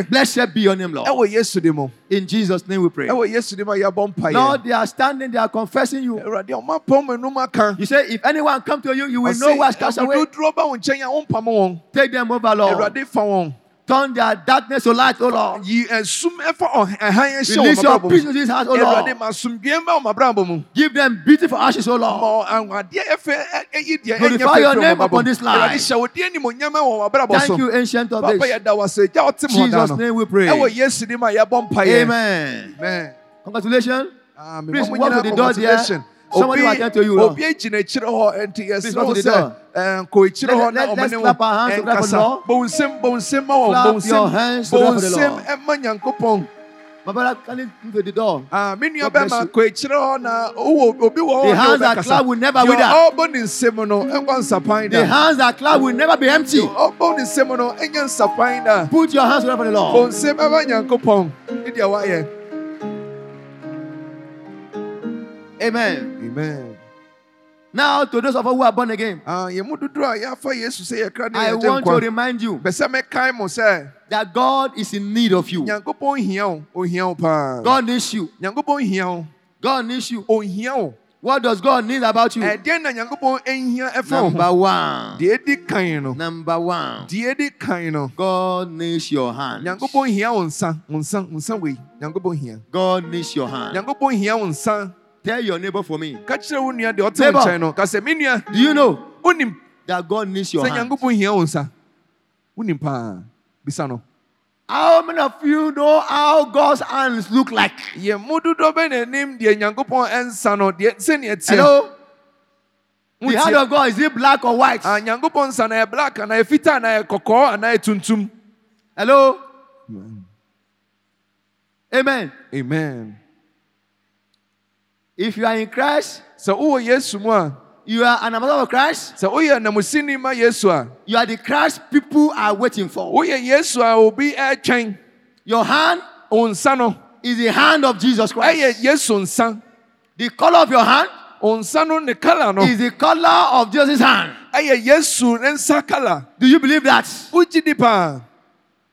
Blessed be your name, Lord. ɛwɔ yesu de mu In Jesus' name we pray. ɛwɔ yesu de mu a yɛabɔ mpaeɛ Lord, they are standing, they are confessing you. awurade ɔma pɔn mu enum aka You say, if anyone come to you, you will know who has cast away. ɛwɔdodoro ba wo nkyɛn a wompam wɔn Take them over, Lord. Awurade fa wɔn Turn their darkness to light, O Lord. yi ɛsum ɛfa ɔh- ɛhan ɛhyɛ Release your peace into this house, O Lord. ma asomdue mma wɔn mabrabɔ mu Give them beautiful ashes, O Lord. ma adeɛ ɛfɛ ɛ- ɛyi deɛ Glorify your name upon this life. awurade hyɛ wo deɛ nimonyam wɔ wɔn mabrabɔ so Thank you, ancient of papa days. yɛda wo ase gya ɔtem hɔ da Jesus' name we pray. ɛwɔ yesu de mu a yɛbɔ mpaeɛ Amen. Amen. Congratulations. Please walk to the door there. Somebody will attend to you, obi gyina akyire hɔ nti yɛsrɛ walk wo to sɛ eh, kɔ akyire hɔ na ɔmo ne wo clap our hands together for the Lord. bɔ wo nsɛm bɔ wo nsɛm ma wɔn Clap bɔ wo your nsɛm hands bɔ wo together for the nsɛm Lord. nyankopɔn My brother, can you move the door? Ah, me nua bɛma you. kɔ akyire hɔ na wowɔ- obi wɔ hɔ The a ɔne wo hands that clap will never wither. ɔbɔ ne nsɛm no ɛnkɔ nsapan The hands that clap will never be empty. Deɛ ɔbɔ ne nsɛm no ɛnyɛ nsapan da Put your hands together for the Lord. nsɛm ɛma nyankopɔn ne deɛ wayɛ Amen. Amen Now, to those of us who are born again, Ah, yɛn mu dodoɔ a yɛafa yesu sɛ yɛkra ne I want to remind you pɛ sɛ mɛkae mo sɛ that God is in need of you. nyankopɔn hia wo ɔhia wo paa God needs you. nyankopɔn hia wo God needs you. What does God need about you? ɛdeɛn na nyankopɔn ɛhia ɛfa wo Number one. deɛ ɛdi kan Number one. deɛ ɛdi kan God needs your hand. God needs your hand. Nyankopɔn hia wo nsa Tell your neighbor for me. ka kyerɛ wo nua deɛ ɔte wo Neighbor. nkyɛn no ka sɛ me nua Do you know that God needs your hand? nyankopɔn hia wo nsa wonim paa bisa no How many of you know how God's hands look like? yɛ mu dodoɔ bɛ n'anim deɛ nyankopɔn ɛnsa no deɛ sɛneɛ teɛ Hello? The hand of God is it black or white? Ah, nyankopɔn nsa na yɛ black anaa yɛ fitaa anaa yɛ kɔkɔɔ anaa yɛ tuntum Hello? Amen. amen If you are in Christ, sɛ wowɔ yesu mu a you are an ambassador of Christ. sɛ woyɛ namusini ma yesu a You are the Christ people are waiting for. woyɛ yesu a obi Your hand wo nsa no is the hand of Jesus ɛyɛ Christ. yesu nsa The color of your hand wo nsa no ne kala no is the color of Jesus' hand. ɛyɛ yesu ne nsa kala Do you believe that? wogye di paa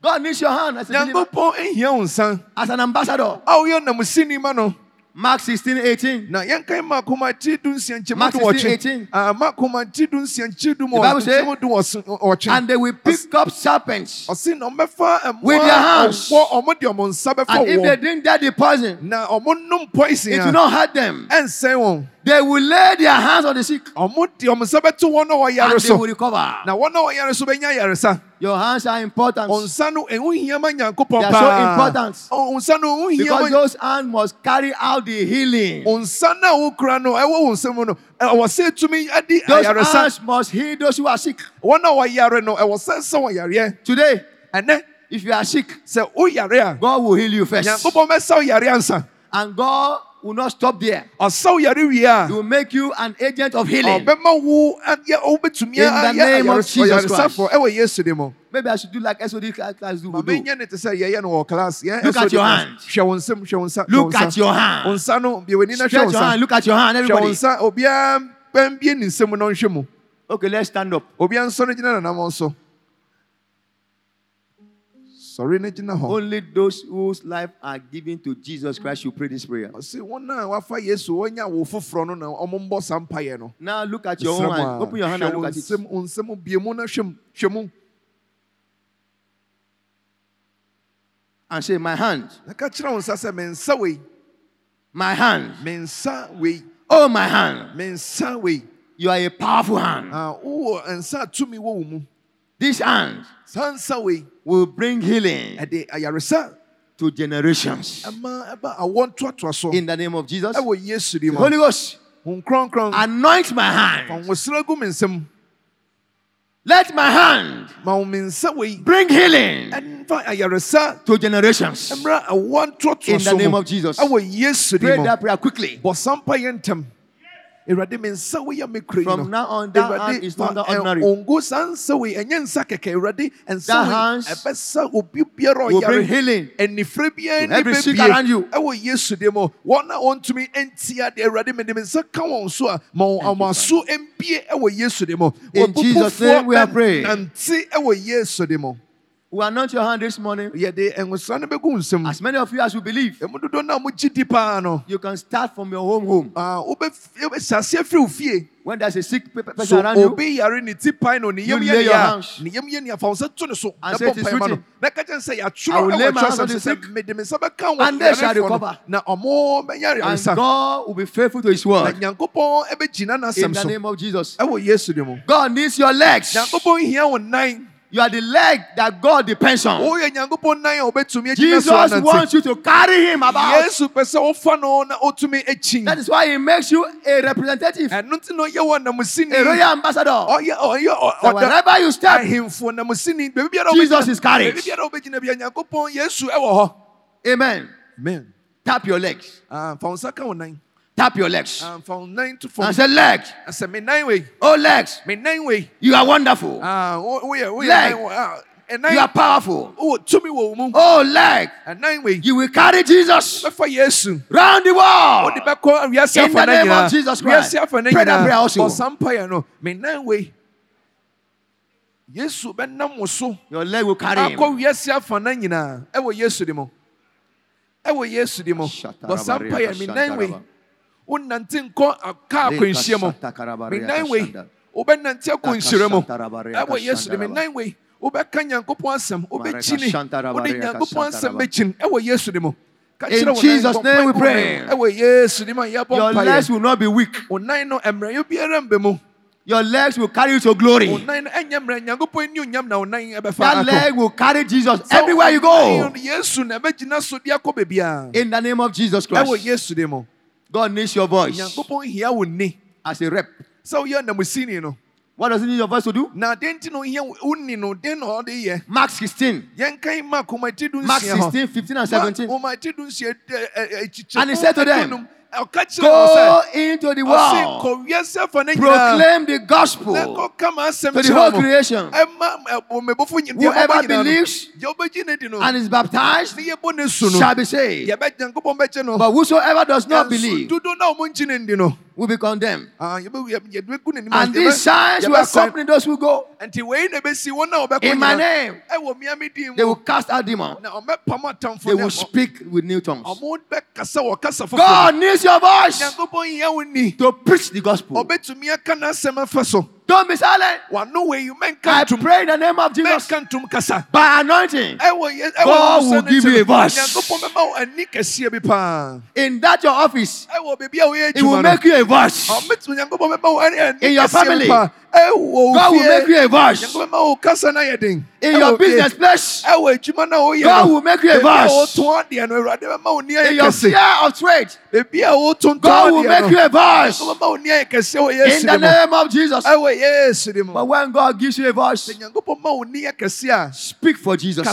God needs your hand as, a believer, nyankopɔn ɛhia wo nsa as an ambassador. a woyɛ namusini ma no Mark 16, 18. na yɛnkan ma akoma ti du nsia nkyɛmu Mark du 16, wɔtwe 18. Ah, ma akoma ti du nsia nkyɛ du mu The Bible say- nkyɛmu du wɔse- wɔtwe And they will pick up serpents. ɔse na ɔmɛfa With their hands. ɔwɔ ɔmo de ɔmo nsa bɛfa And if they wɔ drink that the poison, na ɔmo nom poison it a will not hurt them. ɛnsɛn wɔn They will lay their hands on the sick ɔmo de ɔmo nsa bɛto wɔn a wɔyare and they will recover. na wɔn a wɔyare so bɛnya yaresa Your hands are important ɔnsa no ɛho hia ma nyankopɔn They are so important. ɔnsa no ɛho hia because those hands must carry out the healing. ɔnsa no a wokura no ɛwɔ wo nsam no ɛwɔ sɛ tumi ade Those hands must heal those who are sick. wɔn a wɔyare no ɛwɔ sɛ sɛ wɔyareɛ Today, ɛnɛ if you are sick, sɛ woyare a God will heal you first. nyankopɔn bɛsa wo yare ansa And God will not stop there. ɔsa wo yare wie a He will make you an agent of healing. ɔbɛma wo ayɛ wobɛtumi In the name of Jesus yesu Maybe I should do like SOD class do. ma will do. menyɛ ne te sɛ yɛyɛ no wɔ class yɛn Look at your hand. hwɛ wo nsam hwɛ wo nsa hwɛ Look at your hand. nsa no bia w'ani na hwɛ wo Stretch your hand. Look at your hand, everybody. nsa obiara bɛmbie ne nsam na ɔnhwɛ mu Okay, let's stand up. Only those whose life are given to Jesus Christ should pray this prayer. ɔse wɔn a wafa yesu wɔnya wo foforɔ no na ɔmo mbɔ saa mpaeɛ no Now look at your own hand. Open your hand and look at it. nsam wo nsam bie mu na hwɛ mu hwɛ mu And say, My hand, na ka kyerɛ wo nsa sɛ me nsa wei my hand, me nsa wei oh, my hand. me nsa wei You are a powerful hand. Ah, Wowɔ nsa a tumi wɔ wo mu This hand saa nsa wei will bring healing to generations. ɛma ɛba awɔ ntoatoa so In the name of Jesus. di Holy Ghost, anoint my hand. wo sra gu me nsam Let my hand ma wo me nsa wei bring healing to generations. mmra awɔ ntoatoa In the name of Jesus. Pray that prayer quickly. From no. now on, that hand is not ordinary. ɔngo saa nsa wei ɛnyɛ nsa kɛkɛ awurade That hands ɛbɛsa obi biara Will bring healing. ne Every sick around you. ɛwɔ yesu de mu wɔn a wɔntumi ntia de awurade mede me nsa ka wɔn so a ma wɔn ama so mbie ɛwɔ yesu de mu In Jesus' name we are praying. Nante ɛwɔ yesu de mu We anoint your hand this morning. yɛde nwosra no bɛgu nsam As many of you as you believe, ɛmu dodoɔ no a mogye di paa no you can start from your home home. ah, wobɛf- wobɛhyɛ aseɛ firi wo fie When there's a sick pe- pe- person so around you, obi yare ne ti pan no ne You lay your hands. ne yam yɛ nea fa wo nsa to ne so And say it is mpae ma no written. na ka kyerɛ sɛ I will lay my hands on the sick, mede me nsa bɛka wɔ and they shall recover. na ɔmo bɛnya and God will be faithful to His word. In the name of Jesus. ɛwɔ yesu de mu God needs your legs. Nyankopɔn hia wo nan You are the leg that God depends on. Oh, woyɛ nyankopɔn nan a wobɛtumi agyina Jesus wants you to carry Him about. yesu pɛ sɛ wofa no na wotumi akyi That is why He makes you a representative, a ɛno nti na ɔyɛ wɔ namusini royal ambassador. ɔyɛ ɔyɛ ɔ- So wherever you step, ahemfo namusini baabi biara Jesus is carried. baabi biara wobɛgyina bia nyankopɔn yesu ɛwɔ hɔ Amen. amen Tap your legs. Ah, Fa wo nsa ka wo nan Tap your legs. Fa wo nan to fam And say, legs. sɛ me nine wei Oh, legs. me nine wei You are wonderful. Ah, wo- woyɛ woyɛ Leg. nan wɔ- ah, You are powerful. wowɔ tumi wɔ wo mu Oh, leg. wei You will carry Jesus round the world. wiase In the name of Jesus Christ. wiase afa no Pray that prayer also. ɔsa mpaeɛ no me nan wei yesu bɛnam wo so Your leg will carry him. akɔ wiase afa no nyinaa ɛwɔ yesu de mu ɛwɔ yesu de mu bɔsa mpaeɛ me nan wei wonante nkɔ aka akwanhyia mu menan wei wobɛnante akɔ nhyira mu ɛwɔ yesu de menan wei wobɛka nyankopɔn asɛm wobɛkyini wode nyankopɔn asɛm bɛkyini ɛwɔ yesu de mu In Jesus' name we pray. ɛwɔ yesu de mu a yɛbɔ Your legs will not be weak. wo nan no mmerɛyɛ biara mbɛ mu Your legs will carry you to glory. wo nan no ɛnyɛ mmerɛ nyankopɔn ni onyam na wo nan ɛbɛfa That leg will carry Jesus everywhere you go. no, yesu na ɛbɛgyina so de akɔ baabiara In the name of Jesus Christ. Yesu de mu God needs your voice nyankopɔn hia wo nni as a rep. sɛ woyɛ namusini no What does he need your voice to do? na den nti na ohia wo no den na ɔde yɛ Mark 16. yɛnkan ma komati du Mark 16, 15 and 17. komati du nsia eh, eh, eh, akyikyɛ And he said to them, ɔka kyerɛ wɔn Go into the world. kɔ wiase fa ne nyinaa Proclaim the gospel kɔka ma asɛm to the whole creation. ɛma ɔmɛbɔfo nyinaa Whoever believes deɛ ɔbɛgye ne di no and is baptized ne yɛbɔ ne su no shall be saved. yɛbɛ nyankopɔn bɛgye no But whosoever does not believe dodo na ɔmo nkyi ne ndi no will be condemned. ah, yɛbɛ- yɛ- yɛde bɛgu n'anim And these signs will accompany those who go. nti wei na ɛbɛsi wɔn a wɔbɛkɔ In my name, they will cast out demons. na ɔmɛpam atamfo They will speak with new tongues. ɔmo bɛkasa wɔ kasa foforɔ God needs your voice nyankopɔn yia wo to preach the gospel. Ɔbɛtumi aka n'asɛm afa so Don't be silent. wano wei mɛnka I pray in the name of Jesus mɛnka ntom kasa by anointing ɛwɔ yɛ ɛwɔ God will give you a voice. nyankopɔn bɛma wo ani kɛseɛ bi paa in that your office. ɛwɔ baabi a woyɛ It will no make you a voice. ɔmɛtumi nyankopɔn bɛma wo ani ani In your family. Paa ɛwɔ wo God will make you a voice. nyankopɔn bɛma wo kasa na yɛ den In your business place, ɛwɔ adwuma na woyɛ God will make you a Baabi a voice. wotɔn adeɛ no awurade bɛma wo ni in your sphere of trade, baabi a wotontɔn God will make you a voice. nyankopɔn bɛma wo ni ayɛ kɛse wɔ In the name of Jesus. ɛwɔ yesu de mu But when God gives you a voice, sɛ nyankopɔn ma wo ni yɛ kɛse a speak for Jesus.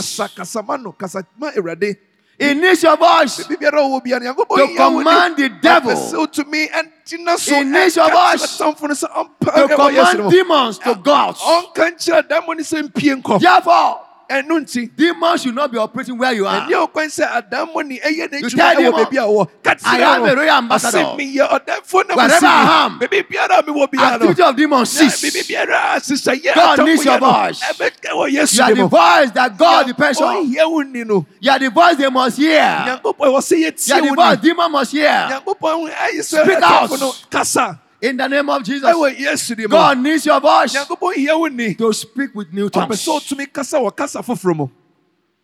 Kasa kasa ma no kasa ma awurade He needs your voice baabi biara wɔ biara nyankopɔn to yia wo ni command the devil, Ɔpɛ sɛ wotumi ɛngyina so He needs your voice atamfo no sɛ ɔmpa to ɛwɔ yesu de command demons to go out. ɔnka nkyerɛ adammɔ ne sɛ mpie nkɔ Therefore, nti demons should not be operating where you are. ɛnyɛ ɔkwan sɛ adammɔ ne ɛyɛ n'adwuma tell ɛwɔ him, baabi a wɔ ka I am a royal ambassador. ɔsɛ meyɛ ɔdɛmfo na Wherever I am, baabi biara a mewɔ biara Activity of demons cease. biara a sesɛyɛ God needs your yɛ no, voice. ɛbɛka wɔ You are the voice that God depends on. ɔyɛ wo ni no You are the voice they must hear. nyankopɔn wɔ sɛ You are the voice ni demon must hear. nyankopɔn ɛyɛ sɛ out. no kasa In the name of Jesus, God needs your voice nyankopɔn hia wo ni to speak with new tongues. sɛ ɔtumi kasa wɔ kasa foforɔ mu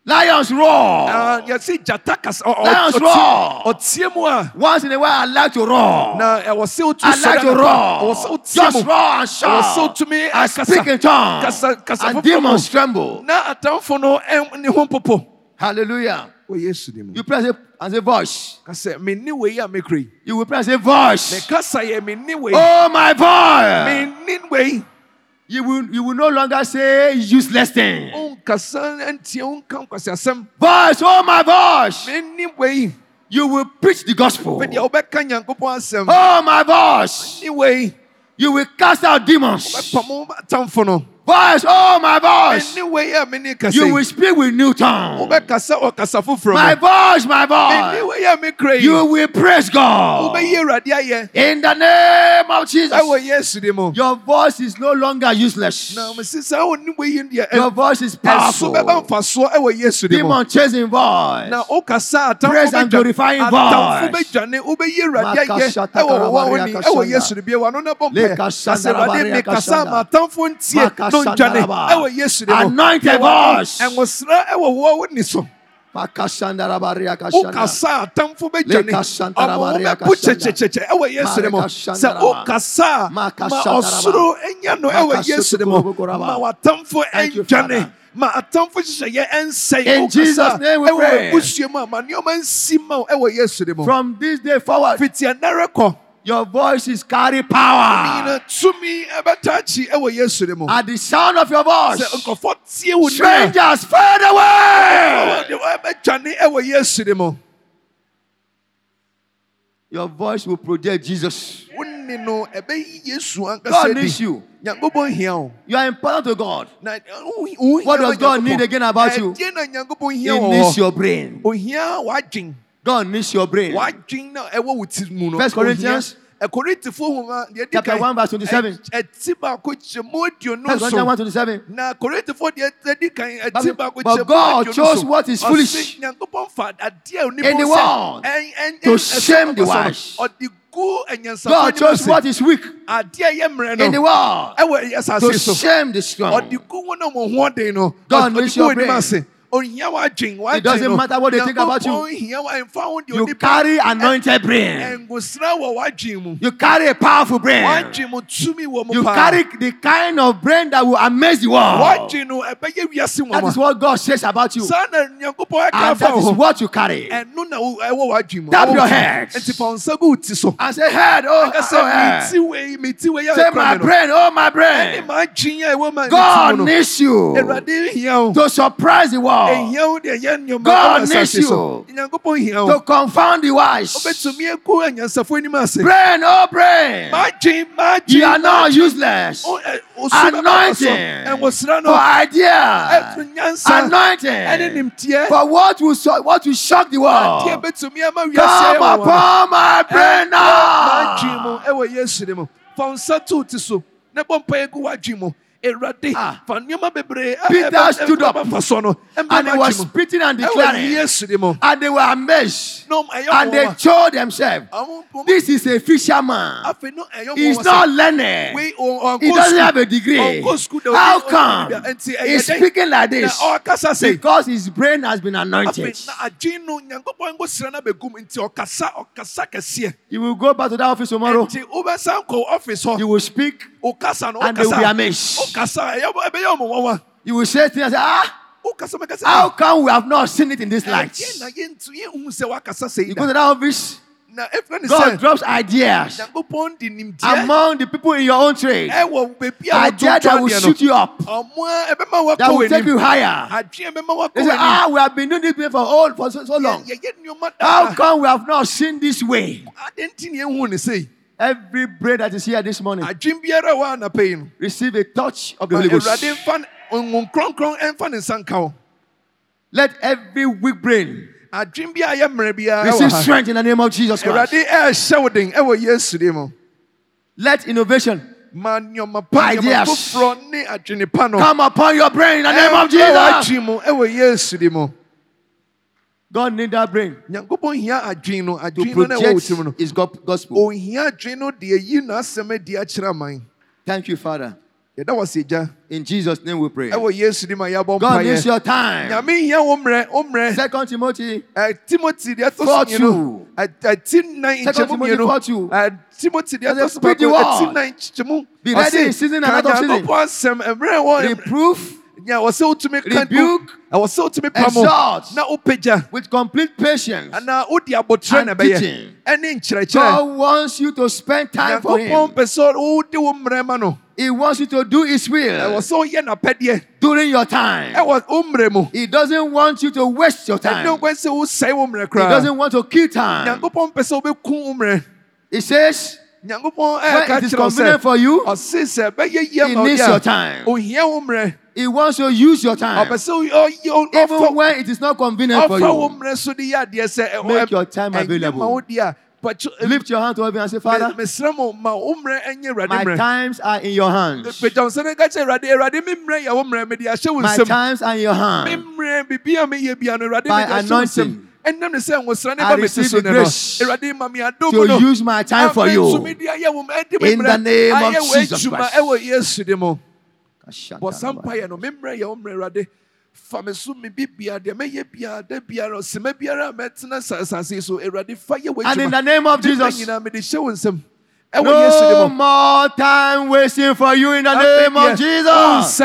Lions roar. Ah, yɛse gyata kasa ɔ- ɔ- Lions roar. mu Once in a while, I like to roar. na ɛwɔ sɛ wotu I like to roar. Just roar and ɛwɔ sɛ shout. wotumi I akasa speak in tongues. And demons tremble. na atamfo no ɛn- ne ho popo Hallelujah. Wɔ yesu de mu You press it as a voice. kasɛ menni wei a You will press a voice. mekasa yɛ menni wei Oh, my voice. You will, you will no longer say useless thing. wonkasa ntie wonka nkwasiasɛm Voice, oh, my voice. You will preach the gospel. fɛ deɛ wobɛka nyankopɔn asɛm Oh, my voice. You will cast out demons. Bɛpam atamfo no Voice, oh, my voice. menni wei a menni kasa You will speak with new tongue. kasa foforɔ My voice, my voice. wei a mekura yi You will praise God. ayɛ In the name of Jesus. ɛwɔ yesu de Your voice is no longer useless. na mesi saa wonni wei yi deɛ Your voice is powerful. bɛba mfasoɔ ɛwɔ yesu de mu Demon chasing voice. Praise and glorifying voice. bɛdwane wobɛyi awurade ayɛ Makashata ɛwɔ wɔwɔ wo karabaria ni kashanda. ɛwɔ yesu de bia wano na bɔ mpaeɛ Lekashanda asɛ awurade rabaria mekasa kashanda. ma atamfo ntie no raba. ɛwɔ yesu de mu Anoint a voice. ɛnwosra ɛwɔ wɔwɔ wo ni so Makashanda rabaria kashanda. wokasa atamfo bɛdwane Lekashanda ɔmo kashanda. kyɛkyɛkyɛkyɛ ɛwɔ yesu de mu sɛ wokasa ma Makashanda ɔsoro ɛnya no ɛwɔ yesu de mu ma watamfo ɛndwane ma atamfo hyehyɛeɛ ɛnsɛe Wokasa Jesus' name we ɛwɔ abusua mu a ma nneɔma nsi ma. Wo ɛwɔ yesu de mu From this day forward, fitianɛrɛ kɔ your voices carry power. nyina tumi ɛbɛta akyi ɛwɔ yesu de mu At the sound of your voice, sɛ nkɔfɔ tie strangers fade away. ɛbɛdwane ɛwɔ yesu de mu Your voice will project Jesus. wo ni no ɛbɛyi yesu God needs you. nyankopɔn hia wo You are important to God. na wo- wo hia What does God need again about you? ɛdeɛ na nyankopɔn He needs your brain. God needs your brain. w'adwen na ɛwɔ wo ti mu no? First Corinthians Korintifo nwoma deɛ di kan chapter one verse twenty-seven. Ɛti baako kyɛ mu aduonu so First one twenty-seven. Na Korintifo deɛ di kan ɛti baako kyɛ mu aduonu so but God chose what is foolish in the world to shame the wise. God chose what is weak in the world to shame the strong. God knows your brain. It doesn't matter what they think about you. You carry anointed brain. You carry a powerful brain. You carry the kind of brain that will amaze the world. That is what God says about you. And that is what you carry. Tap your head. And say, head, oh, oh head. Say, my brain, oh, my brain. God needs you to surprise the world. God needs you to confound the wise. Brain, oh brain. You are not useless. Anointing for ideas. Anointing for what will, what will shock the world. Come upon my brain now. Ah. Peter stood up and he was spitting and declaring. And they were amazed. And they told themselves, This is a fisherman. He's not learned. He doesn't have a degree. How come he's speaking like this? Because his brain has been anointed. You will go back to that office tomorrow. You will speak and they will be amazed. You will say things ah. How come we have not seen it in this light? You go to that office. God drops ideas among the people in your own trade. Ideas that will shoot you up, that will take you higher. They say, Ah, we have been doing this for all for so, so long. How come we have not seen this way? Every bread that is here this morning, receive a touch of the Holy Ghost. Let every weak brain receive strength in the name of Jesus Christ. Let innovation ideas come upon your brain in the name of Jesus. God need that brain. Nyankopɔn hia adwene no adwene no na ɛwɔ wo mu no is gospel. ohia adwene no de ayi n'asɛm adi akyerɛ aman. Thank you father. Yɛda wɔ gya. In jesus name we pray. Ɛwɔ yesu dim a yɛabɔ god needs your time. Nyame hia wo mmerɛ wo mmerɛ. Second timothy uh, timothy deɛ ɛtɔ so mmienu. ɛti nan nkyɛmu mmienu. timothy deɛ ɛtɔ so baako ɛti nan nkyɛmu. Be ready in season and out of season. Nyankopɔn asɛm mmerɛ wɔ reproof nya wɔ sɛ wotumi ka rebuke ɛwɔ sɛ wotumi pa mo na wopagya with complete patience anaa wode abotire na ɛbɛyɛ ɛne nkyerɛkyerɛ God wants you to spend time for him nyankopɔn pɛ sɛ wode wo mmerɛ ma no He wants you to do His will. Ɛwɔ sɛ woyɛ n'apɛdeɛ during your time. Ɛwɔ wo mmerɛ mu. He doesn't want you to waste your time. Ɛdɔn kwan sɛ wosɛe wo mmerɛ koraa. He doesn't want to kill time. Nyankopɔn pɛ sɛ wobɛku wo mmerɛ. He says. Nyankopɔn ɛka kyerɛ sɛ. When it is convenient for you. Ɔsi sɛ bɛyɛ yie ma ɔyɛ. He needs your time. Ohia wo mmerɛ. He wants you to use your time. Even when it is not convenient for you. Make your time available. Lift your hand to heaven and say, Father, my times are in your hands. My times are in your hands. By anointing, I receive the grace to use my time for you. In the name of Jesus Christ. Bɔ sampaeɛ no memmerɛ yɛ wo mmerɛ awurade fa me so me bibia deɛ mɛyɛ biara da biara ɔsema biara a mɛtena asase yi so awurade fa yɛ w'adwuma and in the name of jesus. nyinaa mede hyɛ wo nsɛm no more time wasting for you in the name of Jesus.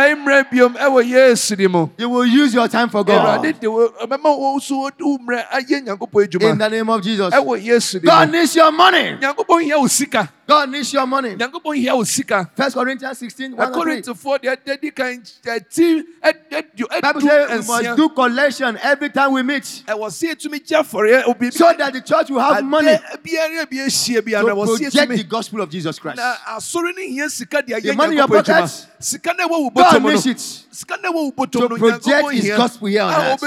You will use your time for God. In the name of Jesus. God needs your money. God needs your money. First Corinthians 16, 1 Bible we must do collection every time we meet. So that the church will have money to project the gospel of Jesus Christ. The money in your pockets God needs it to project His gospel here on earth.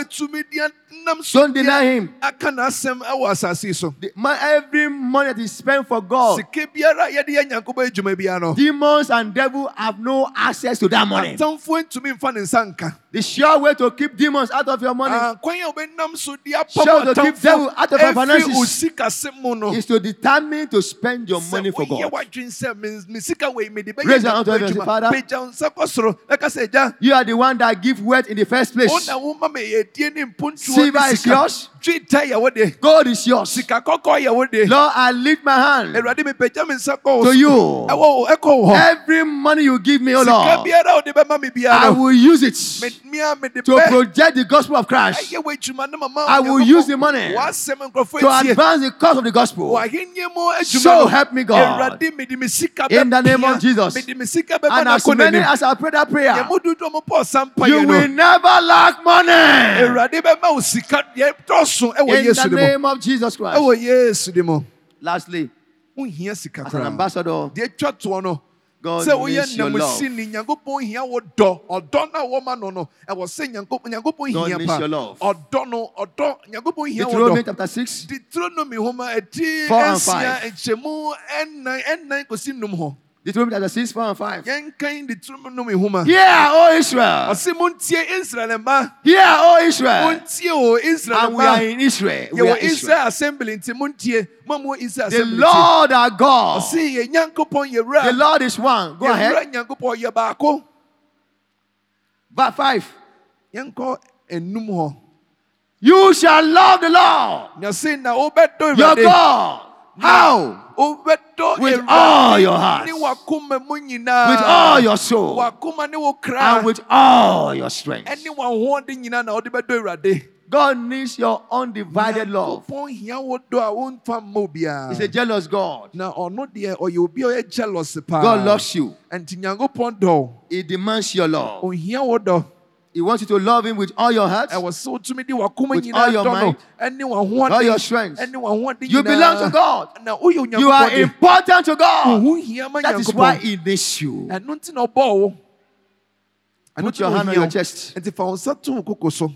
Don't deny Him. The, my, every money that is spent for God, demons and devil have no access to that money. The sure way to keep demons out of your money, sure to keep devil out of your finances, is to determine to spend your money for God. Raise your hand to heaven Father, you are the one that give wealth in the first place. Is yours. God is yours. Lord, I lift my hand to you. Every money you give me, oh Lord, I will use it to project the gospel of Christ. I will use the money to advance the cause of the gospel. So help me, God. In the name of Jesus. And as many as I pray that prayer, you will never lack money. In the name of Jesus Christ. Lastly, as an ambassador, God needs your love. nyankopɔn hia wo dɔ. Ɔdɔ no a wɔma no no ɛwɔ sɛ nyankopɔn hia pa your love. ɔdɔ no ɔdɔ nyankopɔn hia wo dɔ. Chapter 6, Deuteronomy homa and ɛnsia nkyɛmu ɛnan ɛnan kɔsi nnum hɔ Deuteronomy chapter 6, 4 and 5. yɛnkan Deuteronomy homa Hear, Israel. ɔse montie Israel mma Hear, O Israel. montie o Israel And we are in Israel. We are Israel. Israel assembly nti montie mo a mo wɔ Israel The Lord our God. ɔse yɛ nyankopɔn The Lord is one. Go ahead. yɛwura nyankopɔn yɛ baako Verse 5. yɛnkɔ enum You shall love the Lord na se na wobɛdɔ your God. How? With all your heart. ne wakoma mu With all your soul wakoma ne wo kra and with all your strength. ɛne wahoɔden nyinaa na wode bɛdɔ God needs your undivided love. Nyankopɔn hia a womfa mma obiara He's a jealous God. na ɔno deɛ ɔyɛ obi a jealous paa God loves you. ɛnti nyankopɔn dɔ He demands your love. Ɔhia wo dɔ He wants you to love Him with all your heart. ɛwɔ sɛ wotumi de With all your mind, all your strength. You belong to God. You are important to God. That is why He needs you. ɛno nti na ɔbɔɔ wo ɛno Put your hand on your chest nti fa wo nsa to wo koko so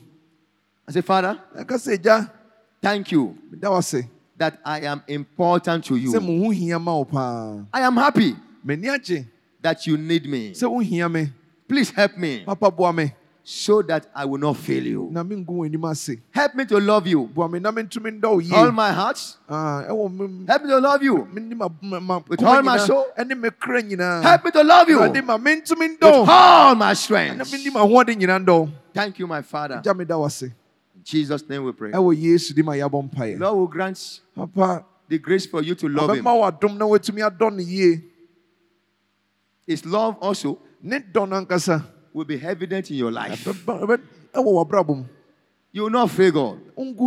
and say, Father, ɛka sɛ agya thank you meda wo ase that I am important to you. mo ho hia ma wo paa I am happy that you need me. sɛ wohia me Please help me papa boa me so that I will not fail you. na mengu w'anim Help me to love you. boa me na mentumi ndɔ wo yie All my heart. Ah, Help me to love you. With all my soul. ɛne me kra nyinaa Help me to love you with ma mentumi ndɔ wo. all my strength. menim ahoɔden nyinaa ndɔ wo. Thank you, my Father. gya meda wo ase In Jesus' name we pray. ɛwɔ yesu di ma yɛabɔ Lord will grant papa the grace for you to love Him. ɔbɛma w'adom na woatumi adɔ no His love also ne dɔ no ankasa will be evident in your life. ɛbɛba- ɛbɛ- ɛwɔ w'abrabɔ mu You will not fail God, and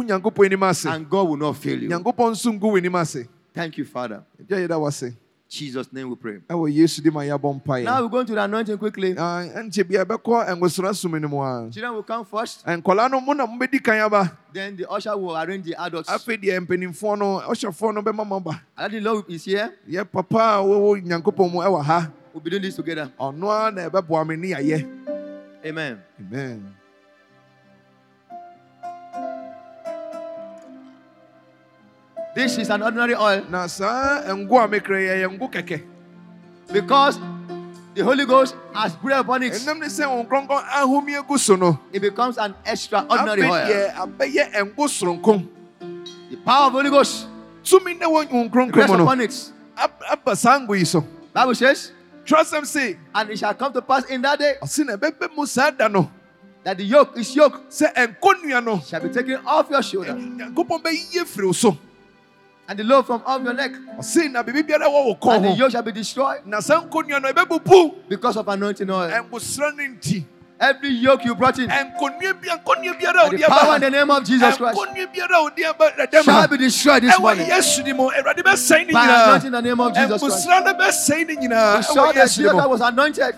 God will not fail you. nyankopɔn nso ngu Thank you, Father. gya yɛda wo ase In Jesus' name we pray. ɛwɔ yesu di ma yɛabɔ mpaeɛ Now we're going to the anointing quickly. Ah, ɛnkyɛ bia ɛbɛkɔ nwosora som no mu a Children will come first, nkɔla no mo na mobɛdi kan then the usher will arrange the adults. afei deɛ mpanimfoɔ no ɔhyɛfoɔ no bɛma ma ba Already the Lord is here. yɛ papa a wɔwɔ nyankopɔn mu ɛwɔ ha We'll be doing this together. ɔno ara na ɛbɛboa me ne yɛayɛ Amen. amen This is an ordinary oil na saa ngo a mekra yɛ yɛ ngo kɛkɛ because the Holy Ghost has breathed upon it. ɛnam ne sɛ wo nkronkron ahomie gu so no It becomes an extraordinary oil. deɛ abɛyɛ ngo The power of the Holy Ghost tumi ne wɔ wo nkronkron rests upon it. ab- aba saa ngo yi so Bible says, twerɛsɛm se and it shall come to pass in that day ɔse na ɛbɛbɛ mu saa da that the yoke is yoke no shall be taken off your shoulder. nyankopɔn bɛyie firi wo so. And the load from off your neck. Ɔse na biribi biara wɔ wo kɔn and the yoke shall be destroyed na saa nkonnua no ɛbɛbubu. because of anointing oil. Ɛngosra no nti Every yoke you brought in. The power in the name of Jesus Christ shall be destroyed this morning. By anointing in the name of Jesus Christ. We saw that was anointed.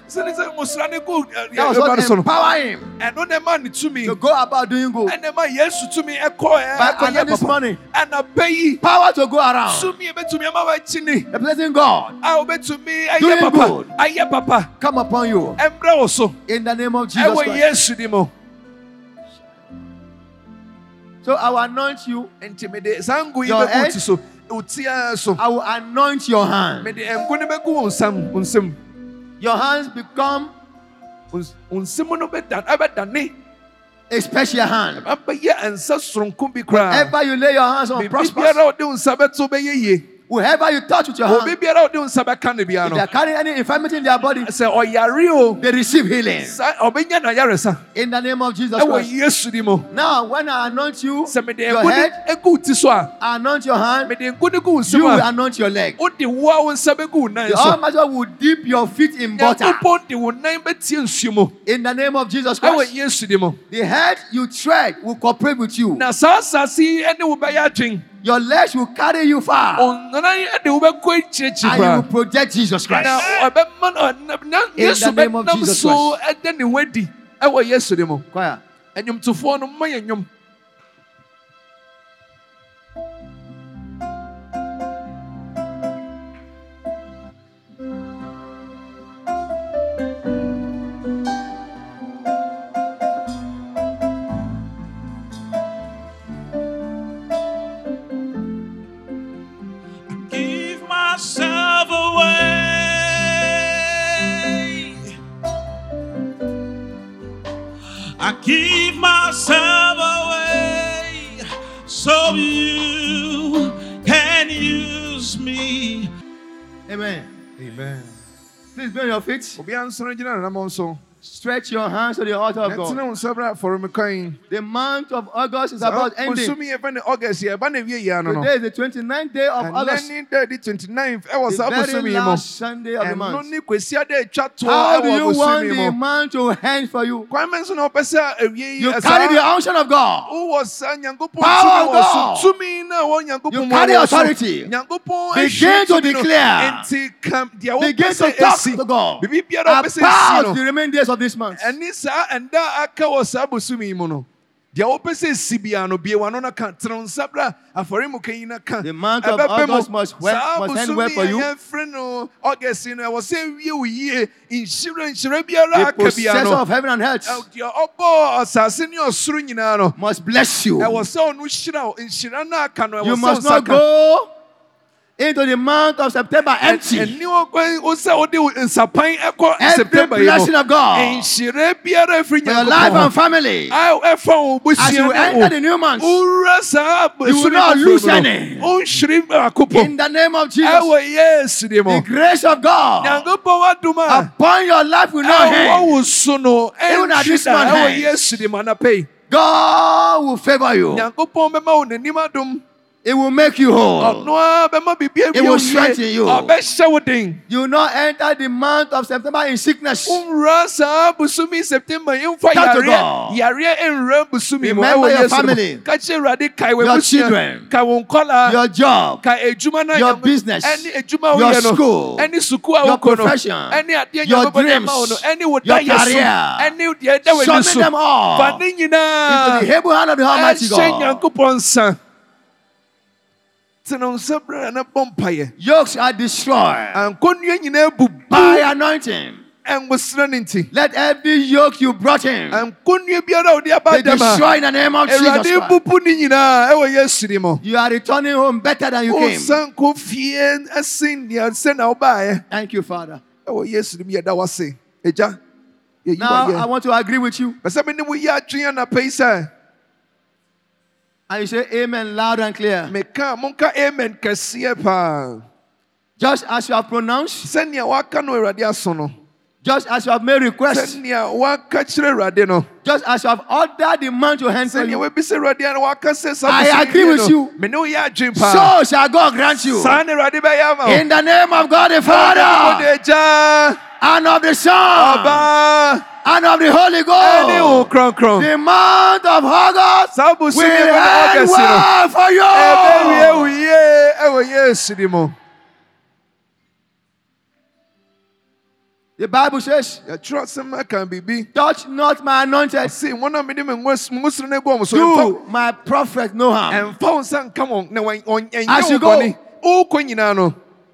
That was what empower him to go about doing good. By command this morning, power to go around. Representing God. Doing good. Come upon you. In the name of Jesus Christ. So I will anoint you. Your head. I will anoint your hand. Your hands become a special hand. Whenever you lay your hands on, prosper. Whoever you touch with your hand, if they are carrying any infirmity in their body, they receive healing. In the name of Jesus Christ. Now, when I anoint you, your head, I anoint your hand, you will anoint your leg. The Almighty will dip your feet in butter. In the name of Jesus Christ. The head you tread will cooperate with you. Your legs will carry you far. And you will project Jesus Christ. In the name of Jesus Christ. Choir. Please be on your feet. Stretch your hands to the altar of God. The month of August is about ending. Today is the 29th day of August. The very last Sunday of the month. How do you want the month to end for you? You carry the unction of God. Power of God. You carry authority. Begin to declare. Begin to talk to God about the remaining days of this month. ɛne saa ɛnda aka wɔ saa bosom yi mu no deɛ wopɛ sɛ si bia no bie wano no ka tene nsa bra afɔremuka yi no ka The month of August must, well, must end well for you. yɛmfrɛ no august no ɛwɔ sɛ wie wo yie nhyira nhyira biara The aka bia possessor of heaven and earth. Ɛw- deɛ ɔbɔɔ asase ne ɔsoro nyinaa no must bless you. ɛwɔ sɛ ɔno hyira wo nhyira no aka no You ɛwɔ sɛ must wo not nsa go into the month of September empty. ɛni ɔkwan wo sɛ wode wo nsapan ɛkɔ Every blessing of God nhyira biara ɛfiri for your life and family. a ɛfa wo As you enter the new month, saa You will not lose any. po in the name of Jesus, ɛwɔ yesu de the grace of God nyankopɔn wadom a upon your life you will not end. wo so no Even at this ɛnhwɛ da man ɛwɔ hands. yesu de mu anapa yi God will favor you. Nyankopɔn bɛma wo n'anim adom It will make you whole. ɔno a ah, bɛma biribi It will strengthen you. Ah, den You will not enter the month of September in sickness. Umra saa busumi September yɛmfa Talk to God. yareɛ nwura busumi. Mu Remember your family. Ka kyerɛ Awurade kae Your children. kae wo nkɔla Your job, kae edwuma na your business, ɛne edwuma a your school, ɛne sukuu a your profession, your dreams, ama wo no ɛne wo your career. ɛne deɛ ɛda w'ani Submit so them all. Into the able hand of the Almighty God. Yokes are destroyed ankɔnnua nyinaa bubu by anointing. ɛnwosra no nti Let every yoke you brought in ankɔnnua biara a be destroyed in the name of Jesus Christ. bubu ne nyinaa ɛwɔ Yesu. You are returning home better than you came. Wosan kɔ fie ɛsen nea sɛ na wobaeɛ Thank you, Father. ɛwɔ Yesu din mu yɛda wo ase. Agya, yɛyi wo Now I want to agree with you. Pɛ sɛ me ne wo yɛ adwene anapa yi sɛ And you say amen loud and clear. meka monka amen kɛseɛ paa. Just as you have pronounced, Sɛnea waka no Awurade aso no. just as you have made requests, Sɛnea waka kyerɛ Awurade no. just as you have ordered the man to hand Sɛnea you, wabisa Awurade ano waka sɛ saa I agree with you. Me ne wo yɛ adwene so shall God grant you. Saa ne Awurade bɛyɛ. In the name of God the Father and of the Son Ɔba, and of the Holy ɛne wo Ghost. The month of August will end well for you. wo yie ɛwɔ yesu di mu The Bible says, yɛtwerɛ asɛm aka biribi Touch not my anointed. se wɔn a mede me ngosoro no agu ɔmo so Do my prophet no harm. ɛmfa wo nsa nka wɔn na wɔn- wɔn- ɛnyɛ As you go.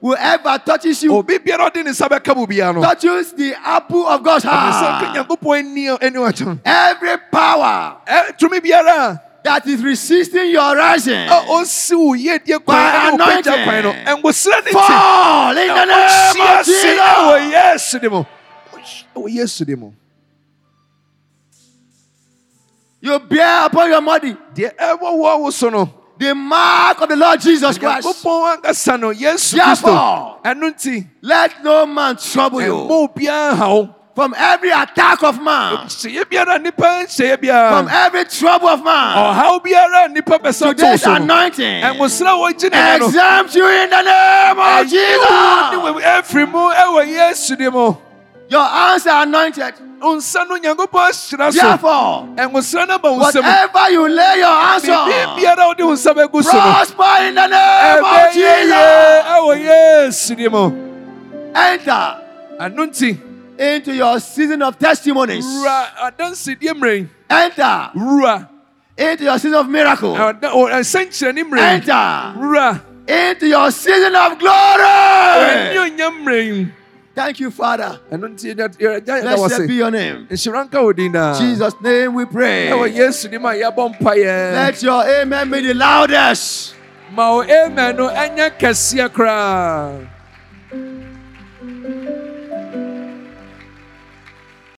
Bɔne wokɔ nyinaa no Whoever touches you obi biara ɔde ne nsa bɛka biara touches the apple of God's ɔde nsa nka heart. nyankopɔn ani ani wakyɛm Every power Ɛ- tumi biara. that is resisting your rising a ɔsi wo yiedie kwan By ɛne wo pagya anointing. kwan no. Ɛngosira ne fall in the name of Jesus. ɛwɔ yesu di mu. Ɛwɔ yesu You bear upon your body deɛ ɛwɔ wɔ wo so no the mark of the Lord Jesus Christ. nyankopɔn ankasa no yesu Therefore, kristo. Ɛno nti let no man trouble you. Ɛmmɔ obiara ha wo from every attack of man, hyɛyɛ biara nipa nhyɛyɛ from every trouble of man. ɔhaw biara nipa bɛsa Today's anointing. Ɛngosira wɔgye ne exempt you in the name of Jesus. ɛfiri mu ɛwɔ yesu di Your hands are anointed. Wo nsa no nyankopɔn ahyira so Therefore, eh, ɛngosira no ba wo nsam whatever you lay your hands on, biara wode wo nsa bɛgu prosper in the name of Jesus. yie ɛwɔ yesu di mu Enter into your season of testimonies. wura adansedie mmerɛ Enter into your season of miracle. Ah, ɛnsɛnkyerɛne oh, mmerɛ Enter into your season of glory. Thank you, Father. Blessed be your name. nhyira nka wo din Jesus' name we pray. ɛwɔ yesu dim a Let your amen be the loudest.